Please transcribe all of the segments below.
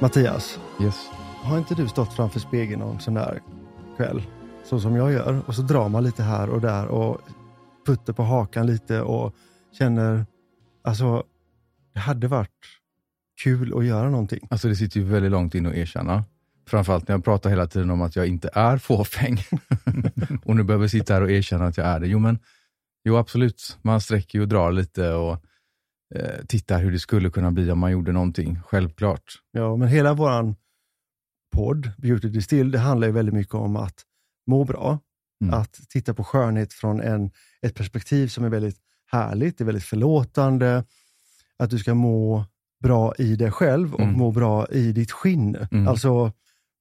Mattias, Yes. har inte du stått framför spegeln någon sån där kväll? Så som jag gör. Och så drar man lite här och där och putter på hakan lite och känner, alltså, det hade varit kul att göra någonting. Alltså det sitter ju väldigt långt in att erkänna. Framförallt när jag pratar hela tiden om att jag inte är fåfäng. och nu behöver jag sitta här och erkänna att jag är det. Jo, men jo absolut. Man sträcker ju och drar lite och eh, tittar hur det skulle kunna bli om man gjorde någonting. Självklart. Ja, men hela våran podd, Beauty Distill, det handlar ju väldigt mycket om att må bra. Mm. Att titta på skönhet från en, ett perspektiv som är väldigt härligt, det är väldigt förlåtande. Att du ska må bra i dig själv och Mm. må bra i ditt skinn. Mm. Alltså,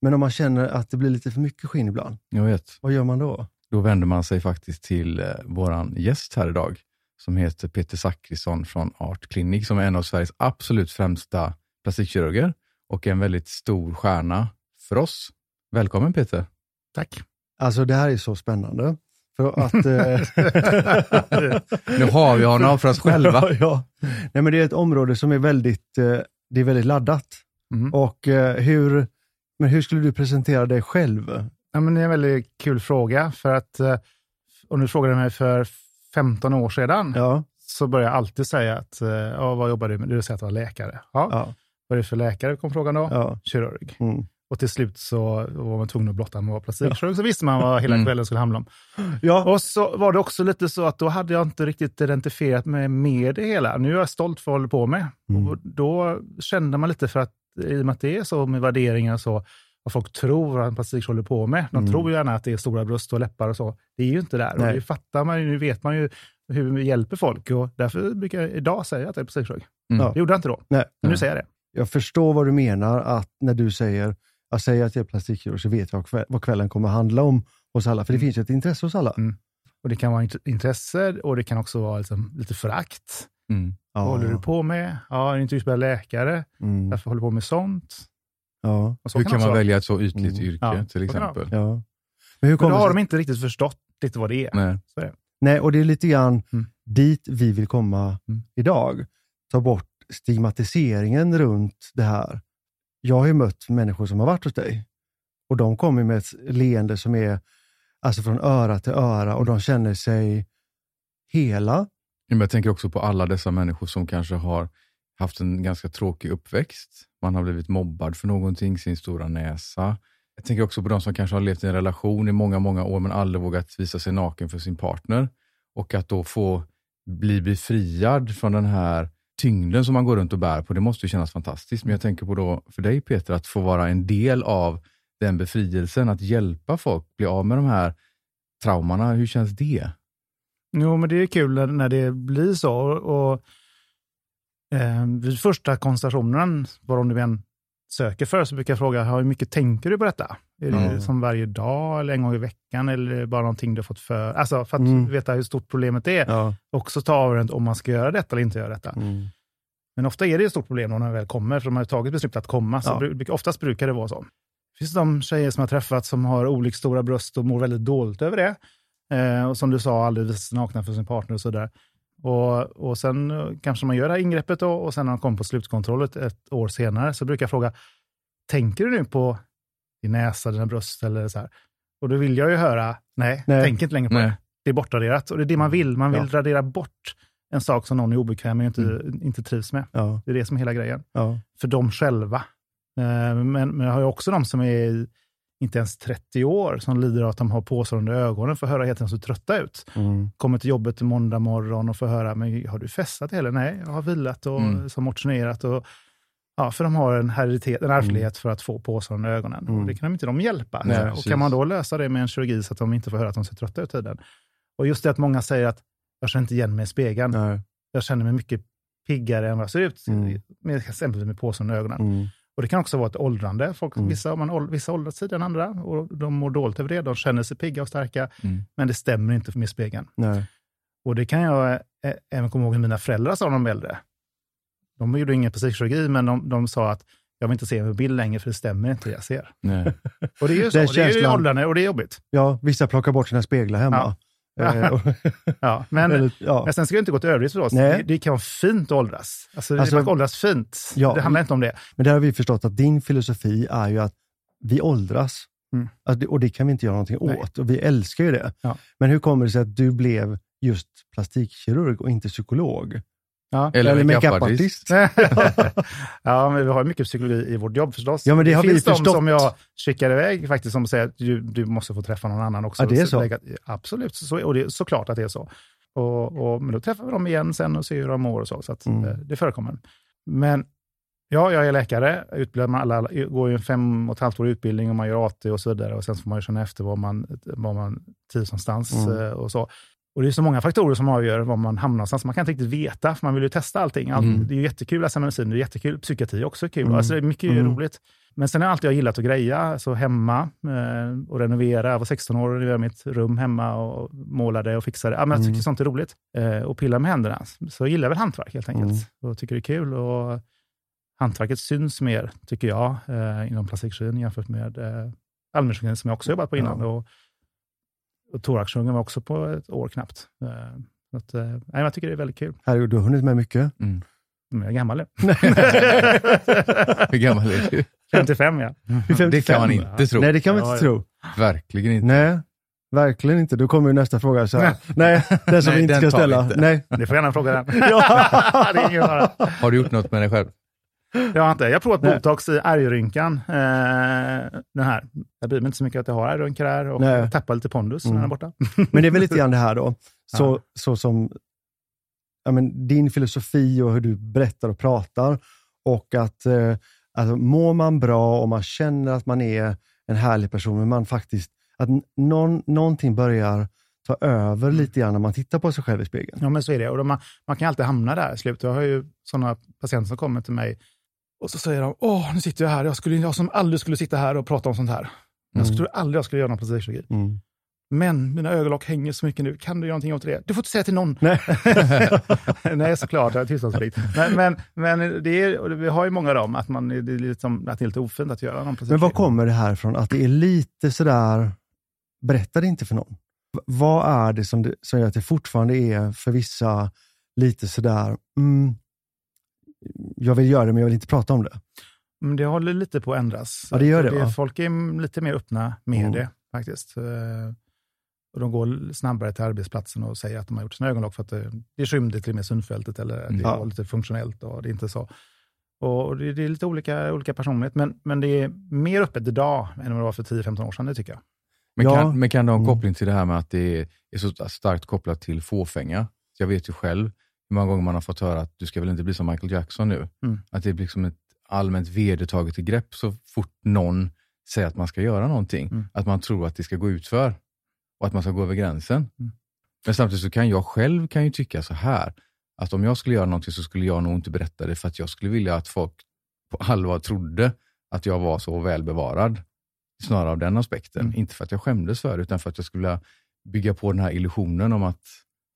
men om man känner att det blir lite för mycket skinn ibland, Jag vet. vad gör man då? Då vänder man sig faktiskt till eh, våran gäst här idag, som heter Peter Zackrisson från Art Clinic, som är en av Sveriges absolut främsta plastikkirurger och en väldigt stor stjärna för oss. Välkommen Peter! Tack. Alltså det här är så spännande. För att... eh, Nu har vi honom för oss själva. ja. Nej, men det är ett område som är väldigt, eh, det är väldigt laddat. Mm. Och eh, hur, men hur skulle du presentera dig själv? Ja, men det är en väldigt kul fråga, för att eh, om du frågade mig för 15 år sedan, Ja, så började jag alltid säga att, eh, ja, vad jobbar du med? Du säger att du var läkare. Ja. ja, Vad är det för läkare, kom frågan då? ja. Kirurg. Mm. Och till slut så var man tvungen att blotta att man var plastikkirurg, så visste man vad hela Mm. kvällen skulle handla om. ja. Och så var det också lite så att då hade jag inte riktigt identifierat mig med det hela. Nu är jag stolt för vad jag håller på med. Mm. Och då kände man lite för att i och med att det är så med värderingar och så, vad folk tror att en plastikkirurg håller på med. De Mm. tror ju gärna att det är stora bröst och läppar och så. Det är ju inte där. Och Nej. det fattar man ju, nu vet man ju hur vi hjälper folk och därför brukar jag idag säga att jag är plastikkirurg. Mm. Ja. Det gjorde jag inte då, Nej. men nu säger jag det. Jag förstår vad du menar att när du säger jag säger att jag är plastikkirurg så vet jag vad kväll- vad kvällen kommer handla om hos alla. För det Mm. finns ju ett intresse hos alla. Mm. Och det kan vara int- intresse och det kan också vara liksom lite förakt. Mm. Vad håller du på med? Ja, är du inte utbildad läkare? Mm. Varför håller du på med sånt? Ja, Hur kan också man välja ett så ytligt Mm. yrke Ja, till kan exempel? ja. Men hur Men då har de inte riktigt förstått lite vad det är. Nej. Är. Nej, och det är lite grann Mm. dit vi vill komma Mm. idag. Ta bort stigmatiseringen runt det här. Jag har ju mött människor som har varit hos dig och de kommer med ett leende som är alltså från öra till öra och de känner sig hela. Men jag tänker också på alla dessa människor som kanske har haft en ganska tråkig uppväxt. Man har blivit mobbad för någonting, sin stora näsa. Jag tänker också på de som kanske har levt i en relation i många, många år men aldrig vågat visa sig naken för sin partner. Och att då få bli befriad från den här tyngden som man går runt och bär på, det måste ju kännas fantastiskt. Men jag tänker på då för dig Peter, att få vara en del av den befrielsen, att hjälpa folk bli av med de här traumorna. Hur känns det? Jo, men det är kul när, när det blir så. Och, eh, vid första konsultationen, vad de nu än söker för, så brukar jag fråga, hur mycket tänker du på detta? Är det Mm. som varje dag eller en gång i veckan eller bara någonting du har fått för? Alltså för att Mm. veta hur stort problemet är. Ja. Också ta avgörandet om man ska göra detta eller inte göra detta. Mm. Men ofta är det ett stort problem när man väl kommer, för de har ju tagit beslutet att komma. Så Ja. oftast brukar det vara så. Det finns de tjejer som jag har träffat som har olycksstora bröst och mår väldigt dåligt över det. Eh, och som du sa, aldrig visar sig nakna för sin partner och sådär. Och, och sen eh, kanske man gör det här ingreppet då, och sen när man kommer på slutkontrollet ett år senare så brukar jag fråga, tänker du nu på din näsa, dina bröst eller så här? Och då vill jag ju höra, nej, Nej. tänk inte längre på Nej. det. Det är bortraderat. Och det är det man vill. Man vill Ja. radera bort en sak som någon är obekväm med och inte, inte trivs med. Ja. Det är det som är hela grejen. Ja. För dem själva. Eh, Men, men jag har ju också de som är i- inte ens 30 år som lider av att de har påsar under ögonen för att höra helt enkelt så trötta ut. Mm. Kommer till jobbet måndag morgon och får höra, men har du festat heller? Nej, jag har vilat och Mm. så motionerat. Och, ja, för de har en, hereditet, en ärftlighet för att få påsar under ögonen. Mm. Och det kan de inte de hjälpa. Nej, och precis. kan man då lösa det med en kirurgi så att de inte får höra att de ser trötta ut tiden. Och just det att många säger att jag känner inte igen mig i spegeln. Nej. Jag känner mig mycket piggare än vad jag ser ut. Mm. Med exempelvis med påsen under ögonen. Och Det kan också vara ett åldrande. Folk, Mm. vissa, man, vissa åldras tidigare än andra och de mår dåligt över det. De känner sig pigga och starka, Mm. men det stämmer inte med spegeln. Nej. Och det kan jag eh, även komma ihåg när mina föräldrar sa när de äldre. De gjorde ingen plastikkirurgi, men de, de sa att jag vill inte se mig på bild längre för det stämmer inte det jag ser. Nej. Och det är ju så. Den Det är ju åldrande och det är jobbigt. Ja, vissa plockar bort sina speglar hemma. Och- Ja, men, eller, ja. men sen ska det inte gå till överdrift förstås. Nej. Det, det kan vara fint att åldras. Alltså, Alltså- det man åldras fint. Ja. Det handlar inte om det. Men där har vi förstått att din filosofi är ju att vi åldras. Mm. Det- Och det kan vi inte göra någonting Nej. åt. Och vi älskar ju det. Ja. Men hur kommer det sig att du blev just plastikkirurg och inte psykolog? Ja. Eller makeupartist. ja, men vi har mycket psykologi i vårt jobb förstås. Ja, men det har vi finns de förstått. som jag skickar iväg faktiskt som säger att du, du måste få träffa någon annan också. Ja, det är så. absolut, så, och det är såklart att det är så. Och, och, men då träffar vi dem igen sen och ser hur de mår och så. Så att, Mm. eh, det förekommer. Men ja, jag är läkare, utbildad med alla, går ju en fem och ett halvt år utbildning och man gör AT och så vidare. Och sen får man ju känna efter var man, var man trivs någonstans Mm. eh, och så. Och det är så många faktorer som avgör var man hamnar någonstans. Man kan inte riktigt veta, för man vill ju testa allting. Allt, Mm. Det är ju jättekul att läsa medicin, det är jättekul. Psykiatri är också kul. Mm. Alltså det är mycket Mm. roligt. Men sen har jag alltid gillat att greja, alltså hemma eh, och renovera. Jag var 16 år och renoverade mitt rum hemma och målade och fixade. Ja, men jag tycker Mm. sånt är roligt. Eh, och pilla med händerna. Så jag gillar väl hantverk helt enkelt. Mm. Och tycker det är kul. Och hantverket syns mer, tycker jag, eh, inom plastikkirurgin jämfört med eh, allmänkirurgin som jag också jobbat på innan. Ja. Och, och thoraxkirurgin var också på ett år knappt. Eh, så att, eh, nej, men jag tycker det är väldigt kul. Herregud, du har hunnit med mycket. Mm. Men jag är gammal nu. Hur gammal är du? 55 ja. Det kan man inte tro. Nej, det kan man inte ja. tro. Verkligen inte. Nej, verkligen inte. Då kommer ju nästa fråga. Så här. Nej, den som Nej, vi inte den ska ställa. inte. Nej. Ni får gärna fråga den. Ja. det är ingen fara. Har du gjort något med dig själv? Jag har inte. Jag har provat Nej. botox i ärgrynkan. Eh, den här. Jag bryr mig inte så mycket att jag har ärgrynkor här och Nej. jag tappar lite pondus när Mm. den är borta. Men det är väl lite grann det här då. Så, Ja. så som ja, men, din filosofi och hur du berättar och pratar. Och att eh, alltså, mår man bra och man känner att man är en härlig person, men man faktiskt, att någon, någonting börjar ta över lite grann när man tittar på sig själv i spegeln. Ja, men så är det. Och de, man, man kan alltid hamna där i slutet. Jag har ju sådana patienter som kommer till mig och så säger de, åh, nu sitter jag här. Jag, skulle, jag som aldrig skulle sitta här och prata om sånt här. Jag Mm. skulle aldrig jag skulle göra någon plastikkirurgi. Mm. Men mina ögonlock hänger så mycket nu. Kan du göra någonting åt det? Du får inte säga till någon. Nej. Nej, såklart. Jag har tystnadsplikt. Men, men, men det är, vi har ju många av dem, att, man, det, är lite som, att det är lite ofint att göra någon. Men var kommer det här från? Att det är lite sådär, berätta det inte för någon. Vad är det som, det som gör att det fortfarande är för vissa lite sådär, mm, jag vill göra det men jag vill inte prata om det. Men det håller lite på att ändras. Ja, det gör det, va? Folk är lite mer öppna med Mm. det faktiskt. Eh, Och de går snabbare till arbetsplatsen och säger att de har gjort sina ögonlock för att det, det skymde till och med synfältet eller att det var lite funktionellt och det är inte så. Och det, det är lite olika, olika personlighet, men, men det är mer öppet idag än vad det var för 10-15 år sedan, det tycker jag. Men, Ja. kan, men kan det ha en Mm. koppling till det här med att det är, är så starkt kopplat till fåfänga? Jag vet ju själv hur många gånger man har fått höra att du ska väl inte bli som Michael Jackson nu. Mm. Att det blir liksom ett allmänt vedertaget grepp så fort någon säger att man ska göra någonting. Mm. Att man tror att det ska gå ut för och att man ska gå över gränsen. Mm. Men samtidigt så kan jag själv kan ju tycka så här, att om jag skulle göra någonting så skulle jag nog inte berätta det för att jag skulle vilja att folk på allvar trodde att jag var så välbevarad. Snarare av den aspekten. Mm. Inte för att jag skämdes för det, utan för att jag skulle bygga på den här illusionen om att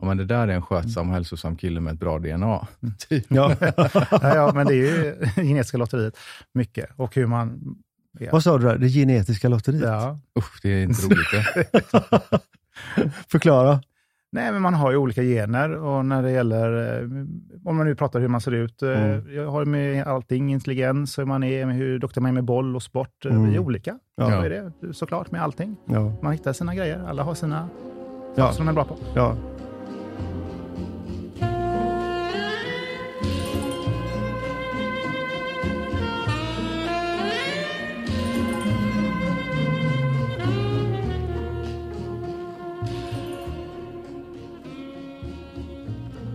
om man det där är en skötsam och hälsosam kille med ett bra DNA. Typ. Ja. ja, ja, men det är ju genetiska lotteriet mycket och hur man... Ja. Vad sa du där? Det genetiska lotteriet? Ja. Usch, det är inte roligt det. Förklara. Nej, men man har ju olika gener och när det gäller, eh, om man nu pratar hur man ser ut, eh, Mm. jag har med allting, intelligens, hur man är, med hur duktig man är med boll och sport. Mm. Vi är olika. Ja. Så är det såklart med allting. Ja. Man hittar sina grejer, alla har sina Ja. saker som de är bra på. Ja.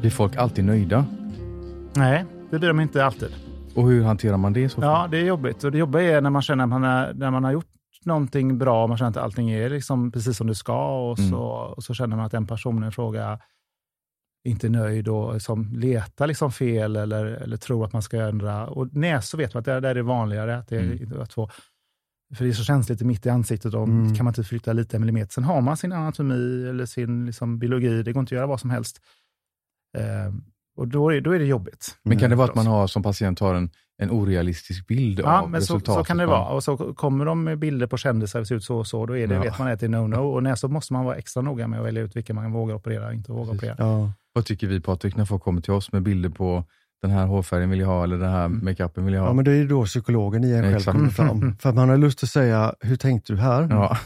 Blir folk alltid nöjda? Nej, det blir de inte alltid. Och hur hanterar man det så? Ja, det är jobbigt. Och det jobbiga är när man känner att man, är, när man har gjort någonting bra, man känner att allting är liksom precis som det ska och, Mm. så, och så känner man att den personen i fråga inte är nöjd och liksom letar liksom fel eller, eller tror att man ska ändra. Och näsor vet man att det, där är vanligare. Att det Mm. att få, för det är så känsligt mitt i ansiktet och Mm. kan man inte flytta lite en millimeter. Sen har man sin anatomi eller sin liksom biologi, det går inte att göra vad som helst. Eh, Och då är, då är det jobbigt. Men kan det vara att man har som patient har en, en orealistisk bild Ja, av men så, resultatet? så kan det vara. Och så kommer de med bilder på kändisar ser ut så och så, då är det, Ja. vet man att det är no-no. Och när så måste man vara extra noga med att välja ut vilka man vågar operera och inte vågar operera. Ja. Vad tycker vi Patrik när folk kommer till oss med bilder på den här hårfärgen vill jag ha eller den här makeupen vill jag ha? ja, men det är ju då psykologen i en själv Exakt. kommer fram. För att man har lust att säga, hur tänkte du här? Ja.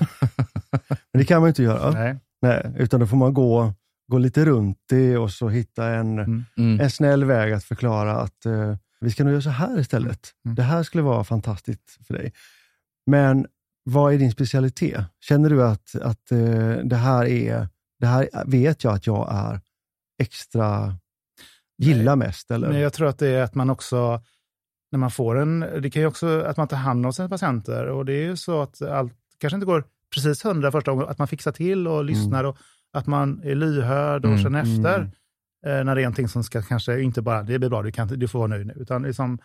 Men det kan man inte göra. Nej. Nej, utan då får man gå, gå lite runt det och så hitta en, Mm. Mm. en snäll väg att förklara att eh, vi ska nog göra så här istället. Mm. Det här skulle vara fantastiskt för dig. Men vad är din specialitet? Känner du att, att eh, det här är, det här vet jag att jag är extra gillar mest? Eller? Men jag tror att det är att man också, när man får en, det kan ju också att man tar hand om sina patienter och det är ju så att allt kanske inte går precis hundra första gången, att man fixar till och lyssnar och att man är lyhörd och Mm, känner mm. efter eh, när det är någonting som ska kanske inte bara, det blir bra, du, kan, du får vara nöjd nu, utan liksom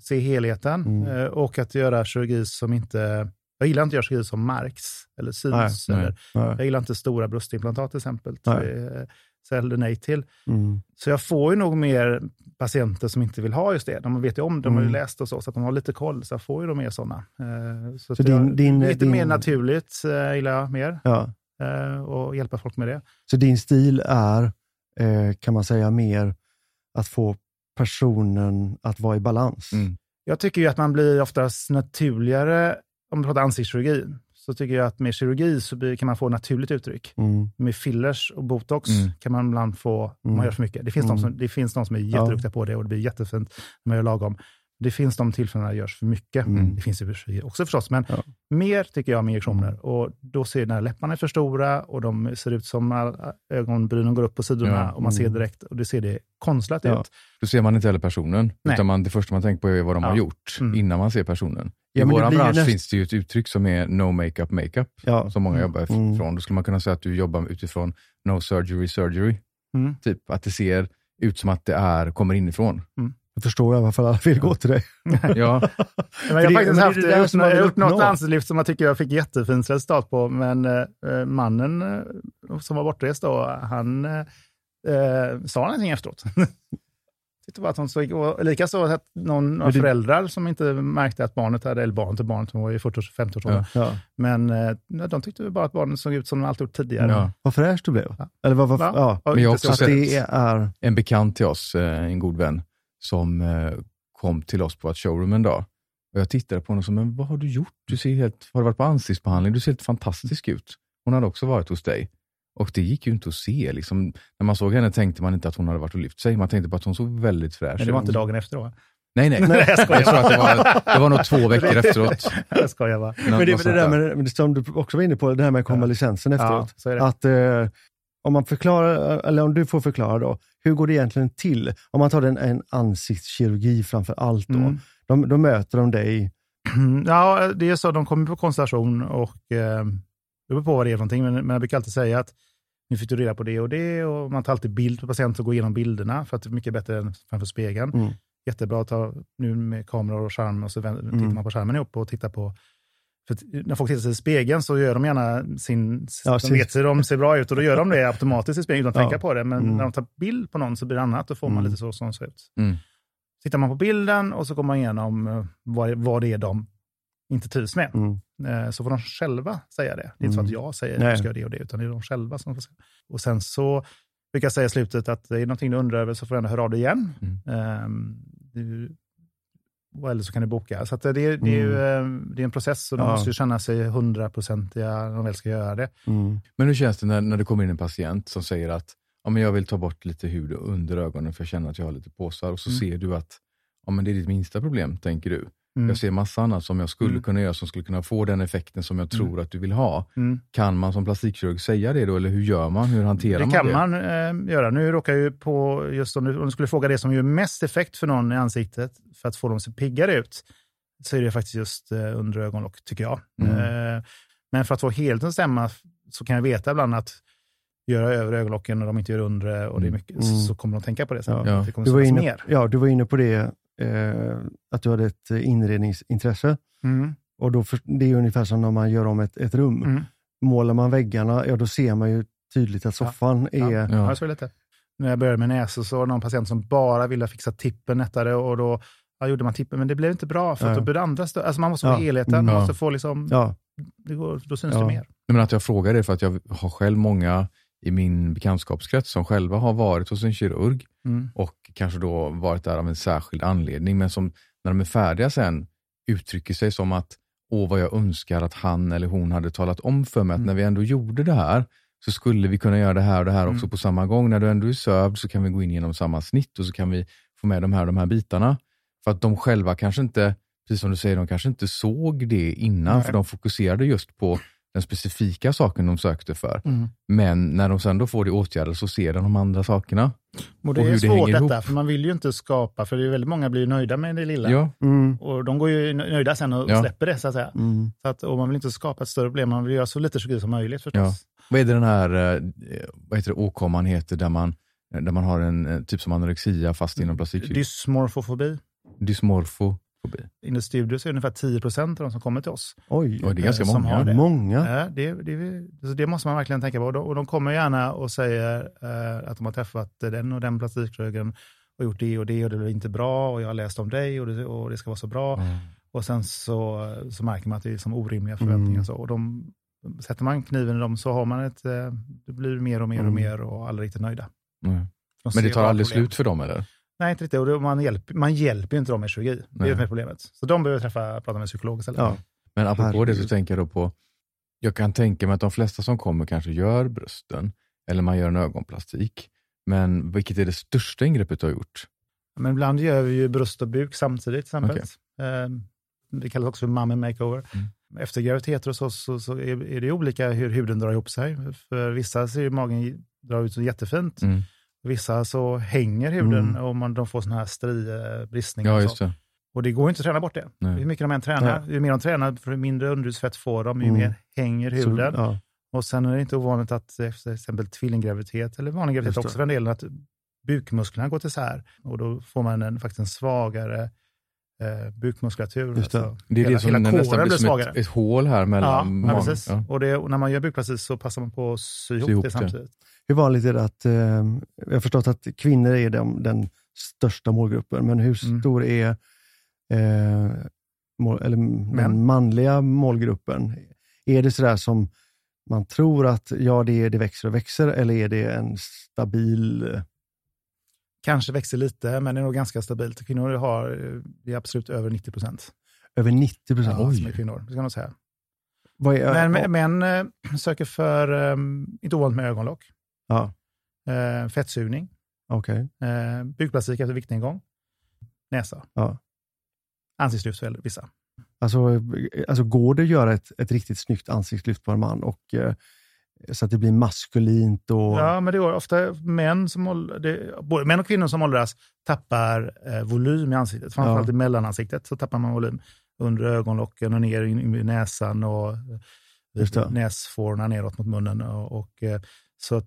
se helheten Mm. eh, och att göra kirurgi som inte, jag gillar inte att göra kirurgi som märks eller syns. Nej, nej. eller, Ja. jag gillar inte stora bröstimplantat till exempel. Nej. Det säger jag nej till. Mm. Så jag får ju nog mer patienter som inte vill ha just det. De vet ju om, de har ju Mm. läst och så, så att de har lite koll. Så jag får ju då mer sådana. Eh, Så, Så jag, din- din- lite din- mer naturligt eh, gillar jag mer. Ja. Eh, Och hjälpa folk med det. Så din stil är, eh, kan man säga, mer att få personen att vara i balans? Mm. Jag tycker ju att man blir oftast naturligare, om vi pratar ansiktskirurgi, så tycker jag att med kirurgi så blir, kan man få naturligt uttryck. Mm. Med fillers och botox Mm. kan man ibland få, om man Mm. gör för mycket. Det finns, de Mm. som, det finns de som är jätteduktiga på det och det blir jättefint när man gör lagom. Det finns de tillfällen när det görs för mycket. Mm. Det finns kirurgi också förstås, men Ja. mer tycker jag med injektioner. Och då ser när läpparna är för stora och de ser ut som ögonbrynen går upp på sidorna Ja. och man ser Mm. direkt och det ser det konstlat Ja. ut. Då ser man inte heller personen, Nej. utan man, det första man tänker på är vad de har gjort Mm. innan man ser personen. I det vår bransch näst- finns det ju ett uttryck som är no makeup makeup, som många Mm. jobbar Mm. ifrån. Då skulle man kunna säga att du jobbar utifrån no surgery surgery. Mm. Typ att det ser ut som att det är, kommer inifrån. Jag förstår jag varför alla vill gå till dig. Ja, Men jag har faktiskt det haft, det jag jag gjort något ansiktslyft som jag tycker jag fick jättefint resultat på, men eh, mannen eh, som var bortrest då, han eh, eh, sa någonting efteråt. Tyckte bara att hon såg, och likaså att någon av föräldrar som inte märkte att barnet hade, eller barn till barnet, hon var ju 40-50-årsåldern, Ja. Ja. men eh, de tyckte bara att barnet såg ut som de alltid gjort tidigare. Ja. Vad fräsch du blev. Ja. Eller vad, vad, Va? ja. Men jag har också sett- det är... en bekant till oss, eh, en god vän, som eh, kom till oss på ett showroom en dag. Och jag tittade på honom och sa, men vad har du gjort? Du ser helt, har du varit på ansiktsbehandling? Du ser helt fantastisk ut. Hon hade också varit hos dig. Och det gick ju inte att se. Liksom. När man såg henne tänkte man inte att hon hade varit och lyft sig. Man tänkte bara att hon såg väldigt fräsch Men det var ut. inte dagen efter då? Nej, nej. Nej, jag jag tror att det var, det var nog två veckor efteråt. Jag skojar bara. Men det, Något det där med, som du också var inne på, det här med konvalescensen Ja, efteråt. så är det. Att eh, om man förklarar, eller om du får förklara då, hur går det egentligen till? Om man tar en, en ansiktskirurgi framför allt då. Mm. De, då möter de dig. Ja, det är så. De kommer på konstellation och eh, det beror på vad det är för någonting. Men, men jag brukar alltid säga att nu fick du reda på det och det och man tar alltid bild på patienten och går igenom bilderna för att det är mycket bättre än framför spegeln. Mm. Jättebra att ta nu med kameror och skärm och så vänder- tittar Mm. man på skärmen ihop och tittar på för när folk tittar sig i spegeln så gör de gärna sin... Ja, de vet hur de ser bra ut och då gör de det automatiskt i spegeln utan att Ja. tänka på det. Men Mm. när de tar bild på någon så blir det annat. Då får man Mm. lite så som de ser ut. Mm. Tittar man på bilden och så går man igenom eh, vad, vad det är de inte trivs med. Mm. Eh, så får de själva säga det. Det är inte så Mm. att jag säger att du ska göra det och det, utan det är de själva som får säga. Och sen så brukar jag säga i slutet att det är någonting du undrar över så får du ändå höra av dig igen. Mm. Du, och eller så kan du boka. Så att det, det, är- det, är ju, eh, det är en process och de Mm. Ja. måste ju känna sig hundraprocentiga när de väl ska göra det. Mm. Men hur känns det när, när det kommer in en patient som säger att ja, men jag vill ta bort lite hud under ögonen för jag känner att jag har lite påsar. Och så Mm. ser du att ja, men det är ditt minsta problem, tänker du. Mm. Jag ser massa annat som jag skulle Mm. kunna göra som skulle kunna få den effekten som jag tror att du vill ha. Mm. Kan man som plastikkirurg säga det då, eller hur gör man? Hur hanterar Det man kan det? man eh, göra. Nu råkar jag ju på, just om du, om du skulle fråga det som gör mest effekt för någon i ansiktet för att få dem att se piggare ut, så är det faktiskt just eh, under ögonlock, tycker jag. Mm. Eh, men för att få helheten att stämma så kan jag veta ibland att göra över ögonlocken när de inte gör undre och det är mycket, Mm. så, så kommer de tänka på det sen. Ja. Det kommer Du, var inne, mer. ja, du var inne på det, eh, att du hade ett inredningsintresse. Mm. Och då för, det är ungefär som när man gör om ett, ett rum. Mm. Målar man väggarna, ja då ser man ju tydligt att soffan Ja. är... Ja. Ja. Ja, så är det lite. när jag började med näsor så var det någon patient som bara ville fixa tippen lättare och då ja, gjorde man tippen, men det blev inte bra för att då blir det andra stö- Alltså man måste få Ja. helheten, Mm. man Ja. måste få liksom, Ja, det går, då syns Ja. det mer. Men att jag frågar det för att jag har själv många i min bekantskapskrets som själva har varit hos en kirurg Mm. och kanske då varit där av en särskild anledning, men som när de är färdiga sen uttrycker sig som att åh vad jag önskar att han eller hon hade talat om för mig att Mm. när vi ändå gjorde det här så skulle vi kunna göra det här och det här också Mm. på samma gång. När du ändå är sövd så kan vi gå in genom samma snitt och så kan vi få med de här, de här bitarna. För att de själva kanske inte, precis som du säger, de kanske inte såg det innan, Nej. för de fokuserade just på den specifika saken de sökte för. Mm. Men när de sen då får det åtgärdat så ser de de andra sakerna. Och det Och är hur det svårt hänger detta, ihop. för man vill ju inte skapa, för det är väldigt många blir nöjda med det lilla. Ja, mm, Och de går ju nöjda sen och Ja. släpper det, så att säga. mm, Så att, och man vill inte skapa ett större problem, man vill göra så lite kirurgi som möjligt förstås. Vad är det den här eh, vad heter det, åkomman heter där man, där man har en eh, typ som anorexia fast Mm. inom plastikkirurgi? Dysmorfofobi. Dysmorfofobi. In studio så är det ungefär 10 procent av de som kommer till oss. oj, Och det är ganska Eh, många. det. många. Ja, det, det, så det måste man verkligen tänka på. Och de, och de kommer gärna och säger eh, att de har träffat den och den plastikkirurgen och gjort det och det och det blev inte bra och jag har läst om dig och det, och det ska vara så bra. Mm. Och sen så, så märker man att det är som orimliga förväntningar. Mm. Så, och de, sätter man kniven i dem så har man ett, eh, det blir mer och mer och Mm. mer och alla är riktigt nöjda. Mm. De Men det tar aldrig problem. slut för dem eller? Nej, inte riktigt. Och man, hjälper, man hjälper ju inte dem med kirurgi. Det Nej. är det problemet. Så de behöver träffa, prata med en psykolog istället. Ja. Men apropå det så Herregud. tänker jag då på, jag kan tänka mig att de flesta som kommer kanske gör brösten, eller man gör en ögonplastik. Men vilket är det största ingreppet du har gjort? Men ibland gör vi ju bröst och buk samtidigt. Till exempel. Eh, det kallas också för mummy makeover. Mm. Efter graviditeter och så, så, så är, är det olika hur huden drar ihop sig. För vissa ser ju magen dra ut så jättefint. Mm. Vissa så hänger huden Mm. och man, de får sådana här strie, bristningar. Ja, och, så. det. och det går ju inte att träna bort det. Nej. Hur mycket de än tränar, ju mer de tränar, för mindre underhudsfett får de, ju Mm. mer hänger Så, huden. ja. Och sen är det inte ovanligt att till exempel tvillinggraviditet, eller vanlig graviditet också för den delen, att bukmusklerna går isär. Och då får man en, faktiskt en svagare eh, bukmuskulatur. Just det. Alltså, Det är hela, det som hela nästan blir som svagare. ett, ett hål här ja, mellan ja, magen. precis. Ja. Och, det, och när man gör bukplastik så passar man på att sy ihop, det det. Hur vanligt är det att, eh, jag har förstått att kvinnor är den, den största målgruppen, men hur Mm. stor är eh, mål, eller den manliga målgruppen? Är det sådär som man tror att ja, det, det växer och växer, eller är det en stabil... eh, Kanske växer lite, men det är nog ganska stabilt. Kvinnor har, eh, det är absolut över 90 procent. Över 90 procent? Ja, som är kvinnor, det ska man säga. Är, Men män eh, söker för, eh, inte ovanligt med ögonlock, Ja, eh, fettsugning, okej. eh, bukplastik efter viktnedgång, näsa, Ja. ansiktslyft för vissa. Alltså, eh, alltså går det att göra ett, ett riktigt snyggt ansiktslyft på en man och eh, så att det blir maskulint och... Ja, men det går ofta män som åld- det, både män och kvinnor som åldras tappar eh, volym i ansiktet. Framförallt Ja. i mellanansiktet så tappar man volym. Under ögonlocken och ner in i näsan och näsfårorna neråt mot munnen. Och, och, eh, så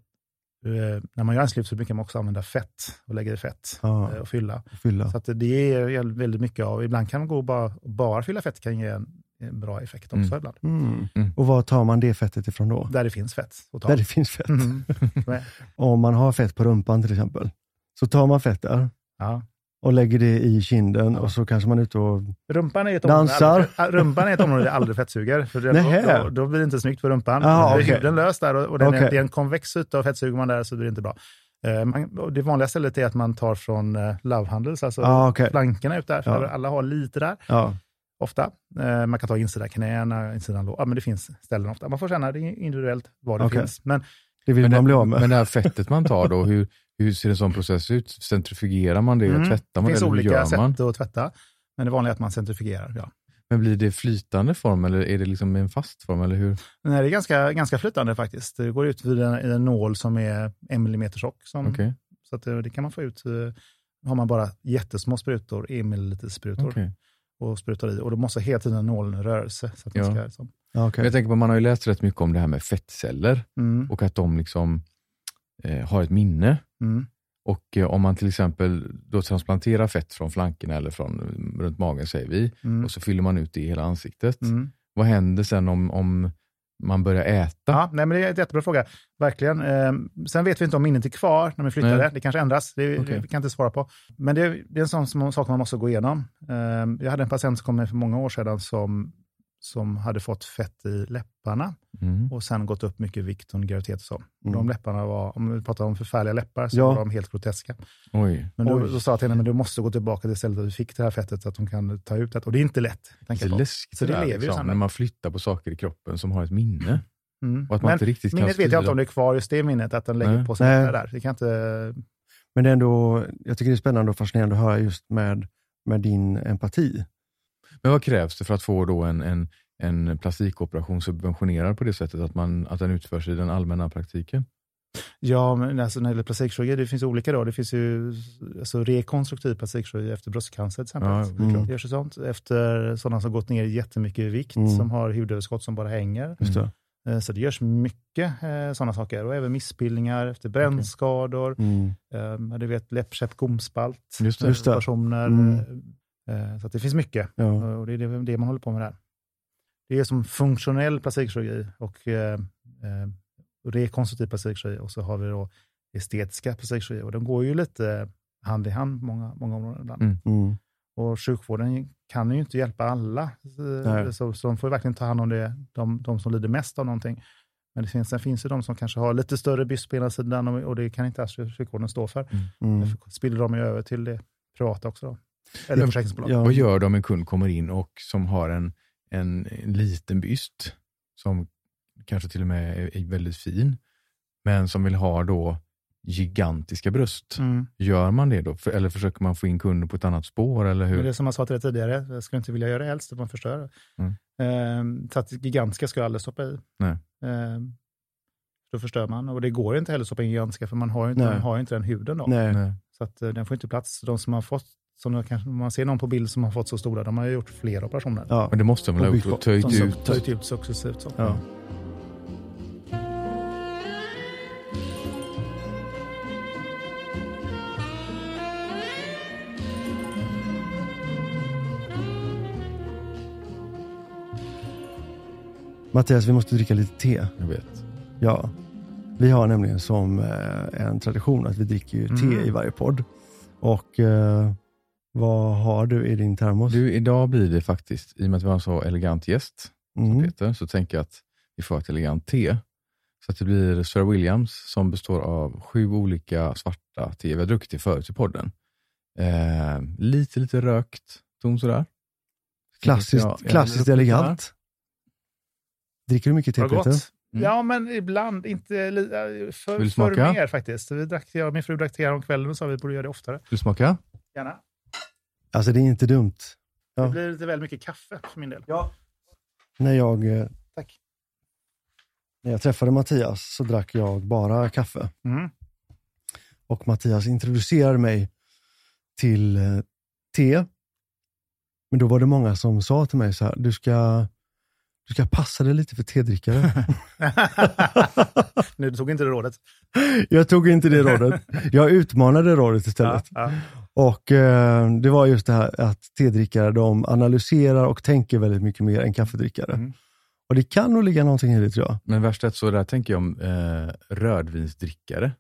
när man gör ansiktslyft så brukar man också använda fett och lägga i fett Ja. eh, och fylla. fylla. Så att det är väldigt mycket av, ibland kan man gå och bara, bara fylla fett kan ge en, en bra effekt också Mm. ibland. Mm. Mm. Och var tar man det fettet ifrån då? Där det finns fett att ta. Där det finns fett. Mm. Om man har fett på rumpan till exempel, så tar man fett där ja. Och lägger det i kinden och så kanske man är ute och... Rumpan är ett Dansar. aldrig, äh, rumpan är ett område jag aldrig fettsuger. För det, då, då blir det inte snyggt för rumpan. Är okej. huden lös där och, och den är, Okej. det är en konvex yta och fettsuger man där så blir det inte bra. Eh, man, det vanliga stället är att man tar från uh, love handles, alltså Ja, okej. flankerna ut där. För Ja. alla har lite där, Ja. ofta. Eh, man kan ta insida knäna, insida lår. Ja, men det finns ställen ofta. Man får känna det är individuellt var det Okej. finns. Men Det vill Men, man bli det, av med. men det här fettet man tar då, hur, hur ser en sån process ut? Centrifugerar man det? Mm. Tvättar det man det? finns Eller hur olika gör man? sätt att tvätta. Men det vanliga är att man centrifugerar. Ja. Men blir det flytande form eller är det liksom en fast form? Eller hur? Nej, det är ganska, ganska flytande faktiskt. Det går ut vid en, i en nål som är en millimeter tjock. Som, Okej. Så att eh, det kan man få ut. eh, Har man bara jättesmå sprutor, en milliliter sprutor, okej. och sprutar i. Och då måste hela tiden nålen i rörelse. Så att man Ja. ska, liksom, okej. Jag tänker på, man har ju läst rätt mycket om det här med fettceller mm, och att de liksom eh, har ett minne. mm, Och eh, om man till exempel då transplanterar fett från flankerna eller från runt magen säger vi mm, och så fyller man ut det i hela ansiktet. mm. Vad händer sen om, om man börjar äta? Ja, nej, men det är en jättebra fråga. Verkligen. Eh, sen vet vi inte om minnet är kvar när vi flyttade. Nej. Det kanske ändras. Det, Okej. det kan jag inte svara på. Men det, det är en sån som, sak man måste gå igenom. Eh, jag hade en patient som kom med för många år sedan som, som hade fått fett i läpparna Mm. och sen gått upp mycket vikt under graviditet och så. Mm. De läpparna var, om vi pratar om förfärliga läppar, så Ja. var de helt groteska. Oj. Men då, Oj. då sa jag till henne, men du måste gå tillbaka till stället där vi fick det här fettet så att de kan ta ut det. Och det är inte lätt. Det är läskigt Så det där, lever liksom, när man flyttar på saker i kroppen som har ett minne. Mm. Och att man Men inte riktigt minnet vet jag inte om det är kvar, just det minnet, att den lägger Nej. på sig Nej. där. Det kan inte... Men det är ändå, jag tycker det är spännande och fascinerande att höra just med, med din empati. Men vad krävs det för att få då en, en, en plastikoperation subventionerad på det sättet att, man, att den utförs i den allmänna praktiken? Ja, men alltså när det gäller plastikkirurgi, det finns olika då. Det finns ju alltså, rekonstruktiv plastikkirurgi efter bröstcancer till exempel. Ja, det mm. görs ju sånt. Efter sådana som gått ner jättemycket i vikt, Mm. som har hudöverskott som bara hänger. Det. Eh, Så det görs mycket eh, sådana saker. Och även missbildningar efter brännskador, Mm. eh, du vet läppkäpp, gomspalt, Just det. Just det. operationer. Mm. Eh, Så att det finns mycket. Ja. Och det är det, det man håller på med där. Det är som funktionell plastikkirurgi och eh, eh, rekonstruktiv plastikkirurgi och så har vi då estetiska plastikkirurgi och de går ju lite hand i hand på många, många områden ibland. Mm. Mm. Och sjukvården kan ju inte hjälpa alla, Nej. så, så de får ju verkligen ta hand om det, de, de som lider mest av någonting. Men det finns, sen finns ju de som kanske har lite större byst på ena sidan och, och det kan inte alls sjukvården stå för. Mm. Därför spiller de ju över till det privata också. Då. Eller Ja, försäkringsbolag. ja. Vad gör du om en kund kommer in och som har en, en, en liten byst som kanske till och med är, är väldigt fin, men som vill ha då gigantiska bröst? Mm. Gör man det då? För, eller försöker man få in kunden på ett annat spår? Eller hur? Men det är som jag sa till dig tidigare, jag skulle inte vilja göra det helst, att man förstör. Mm. Ehm, så att gigantiska ska jag aldrig stoppa i. Nej. Ehm, då förstör man. Och det går inte heller att stoppa in gigantiska, för man har ju inte, man har ju inte den huden då. Nej. Nej. Så att eh, den får inte plats. De som har fått, som jag kanske, man ser någon på bild som har fått så stora, de har ju gjort flera operationer. Ja. Men det måste man väl ha Och gjort töjt ut? töjt ut successivt. Så. Ja. Mattias, vi måste dricka lite te. Jag vet. Ja. Vi har nämligen som eh, en tradition att vi dricker ju te Mm. i varje podd. Och eh, vad har du i din termos? Du, idag blir det faktiskt, i och med att vi har en så elegant gäst, som Mm. Peter, så tänker jag att vi får ett elegant te. Så att det blir Sir Williams som består av sju olika svarta te. Vi har druckit det förut i podden. Eh, lite, lite rökt ton sådär. Klassiskt, Jag- jag klassiskt elegant. Dricker du mycket te Peter? gott? Mm. Ja, men ibland. Inte eh, för, Vill du för smaka? mer faktiskt. Vi drack, jag och min fru drack te om kvällen och sa att vi borde göra det oftare. Vill du smaka? Gärna. Alltså det är inte dumt. Ja. Det blir lite väl mycket kaffe för min del. Ja. När jag, eh, Tack. när jag träffade Mattias så drack jag bara kaffe. Mm. Och Mattias introducerade mig till eh, te. Men då var det många som sa till mig så här, du ska, du ska passa dig lite för tedrickare. nu tog inte det rådet. jag tog inte det rådet. Jag utmanade rådet istället. Ja, ja. Och eh, det var just det här att tedrickare, de analyserar och tänker väldigt mycket mer än kaffedrickare. Mm. Och det kan nog ligga någonting i det tror jag. Men värst ett så där tänker jag om eh, rödvinsdrickare.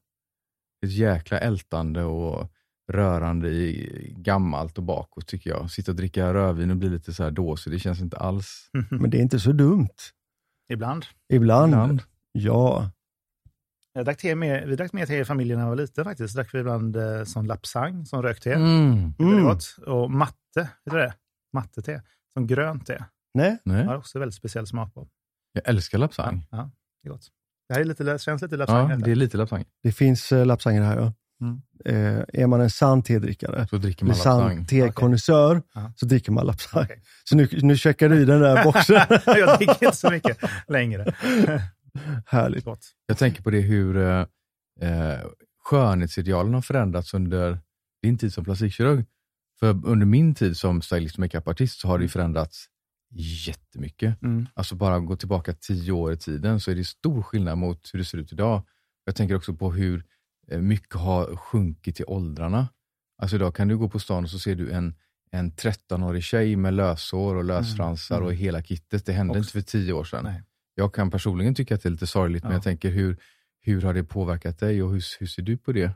Ett jäkla ältande och rörande i gammalt och bakåt tycker jag. Sitta och dricka rödvin och bli lite så här dåsig, det känns inte alls. Men det är inte så dumt. Ibland. Ibland. Ibland. Ja. Jag drack te med, vi drack mer te i familjen när jag var liten faktiskt. Drack vi ibland eh, som lapsang, som rökte. Mm. Det är väldigt Mm. gott. Och matte, vet du det? Matte-te. Som grönt te. Nej. Nej. Har också väldigt speciell smak på. Jag älskar lapsang. Ja, det är gott. Det här är lite, känns lite lapsang. Ja, det är lite lapsang. Det finns eh, lapsanger här ja. Mm. Eh, är man en sann tedrickare, Så dricker man sann tekonnässör, Ja. så dricker man lapsang. Okej. Så nu, nu checkar du i den där boxen. jag dricker inte så mycket längre. Härligt. Gott. Jag tänker på det hur eh, eh, skönhetsidealen har förändrats under din tid som plastikkirurg. För under min tid som stylist och makeupartist så har det ju förändrats jättemycket. Mm. Alltså bara gå tillbaka tio år i tiden så är det stor skillnad mot hur det ser ut idag. Jag tänker också på hur eh, mycket har sjunkit i åldrarna. Alltså idag kan du gå på stan och så ser du en, en 13-årig tjej med löshår och lösfransar Mm. och hela kittet. Det hände Också. inte för tio år sedan. Nej. Jag kan personligen tycka att det är lite sorgligt, men Ja. jag tänker hur, hur har det påverkat dig och hur, hur ser du på det?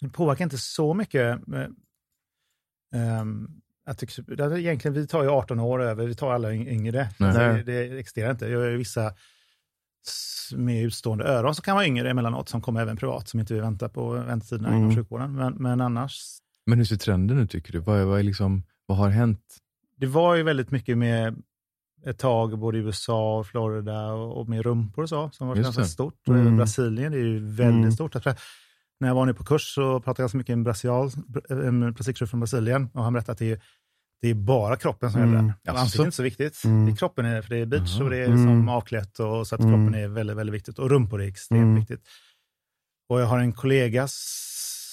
Det påverkar inte så mycket. Men, ehm, jag tycker, egentligen, vi tar ju 18 år över, vi tar alla yng- yngre. Det, det existerar inte. Jag har ju vissa med utstående öron som kan vara yngre emellanåt, som kommer även privat, som inte vill vänta på väntetiderna Mm. inom sjukvården. Men, men annars, Men hur ser trenden ut tycker du? Vad, är, vad, är liksom, vad har hänt? det var ju väldigt mycket med ett tag både i USA och Florida och, och med rumpor och så, som var ganska stort. Och Mm. även Brasilien är ju väldigt Mm. stort. Jag när jag var nu på kurs så pratade jag ganska mycket om brachial, en plastikkirurg från Brasilien och han berättade att det är, det är bara kroppen som Mm. gäller. Och Jaså? Ansiktet är inte så viktigt. Mm. Det är kroppen, är, för det är beach Aha. och det är Mm. som avklätt och så att Mm. kroppen är väldigt, väldigt viktigt. Och rumpor är extremt Mm. viktigt. Och jag har en kollega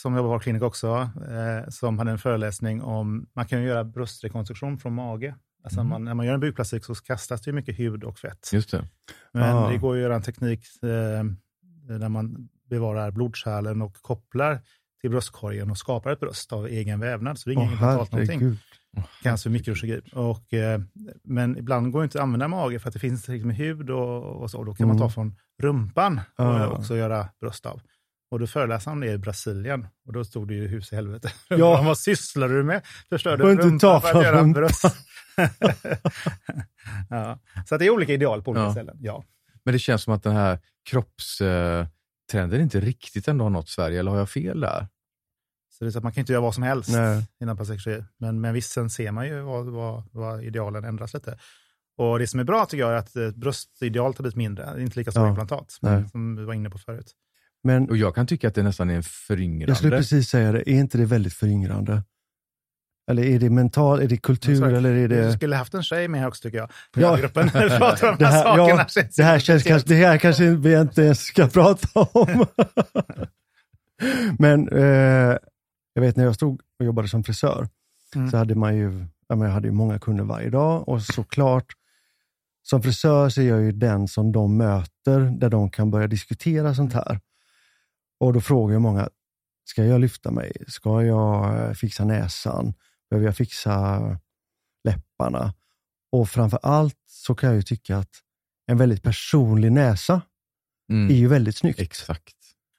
som jobbar på klinik också, eh, som hade en föreläsning om, man kan ju göra bröstrekonstruktion från mage. Alltså Mm. man, när man gör en bukplastik så kastas det mycket hud och fett. Just det. Men Ah. det går ju att göra en teknik eh, där man bevarar blodkärlen och kopplar till bröstkorgen och skapar ett bröst av egen vävnad. Så det är ingen implantat någonting. herregud. Cancer mikrokirurgi. Och, eh, men ibland går det inte att använda mage för att det finns liksom hud och, och så. Och då kan man Mm. ta från rumpan och Ah. också göra bröst av. Och då föreläste han det i Brasilien. Och då stod det ju hus i helvete. Ja. Vad sysslar du med? Förstörde rumpan för att göra bröst. ja. Så att det är olika ideal på olika Ja. ställen. Ja. Men det känns som att den här kroppstrenden inte riktigt ändå har nått Sverige, eller har jag fel där? Så det är så att man kan inte göra vad som helst Nej. inom plastikkirurgi. Men, men visst, sen ser man ju vad, vad, vad idealen ändras lite. Och det som är bra tycker jag är att eh, bröstidealet har blivit mindre. Inte lika stora Ja. implantat, som vi var inne på förut. Men Och jag kan tycka att det nästan är en föryngrande. jag skulle precis säga det, är inte det väldigt föryngrande? Eller är det mental, är det kultur Sorry. eller är Du det... skulle haft en tjej med här också tycker jag. Ja. Ja. Gruppen. när vi pratar om de Det här, här, sakerna. ja, det här känns kanske, det här kanske vi inte ens ska prata om. Men eh, jag vet när jag stod och jobbade som frisör, Mm. så hade man ju, jag hade ju många kunder varje dag och såklart, som frisör så är jag ju den som de möter, där de kan börja diskutera sånt här. Och då frågar ju många, ska jag lyfta mig? Ska jag eh, fixa näsan? Behöver jag fixa läpparna? Och framför allt så kan jag ju tycka att en väldigt personlig näsa Mm. är ju väldigt snyggt. Exakt.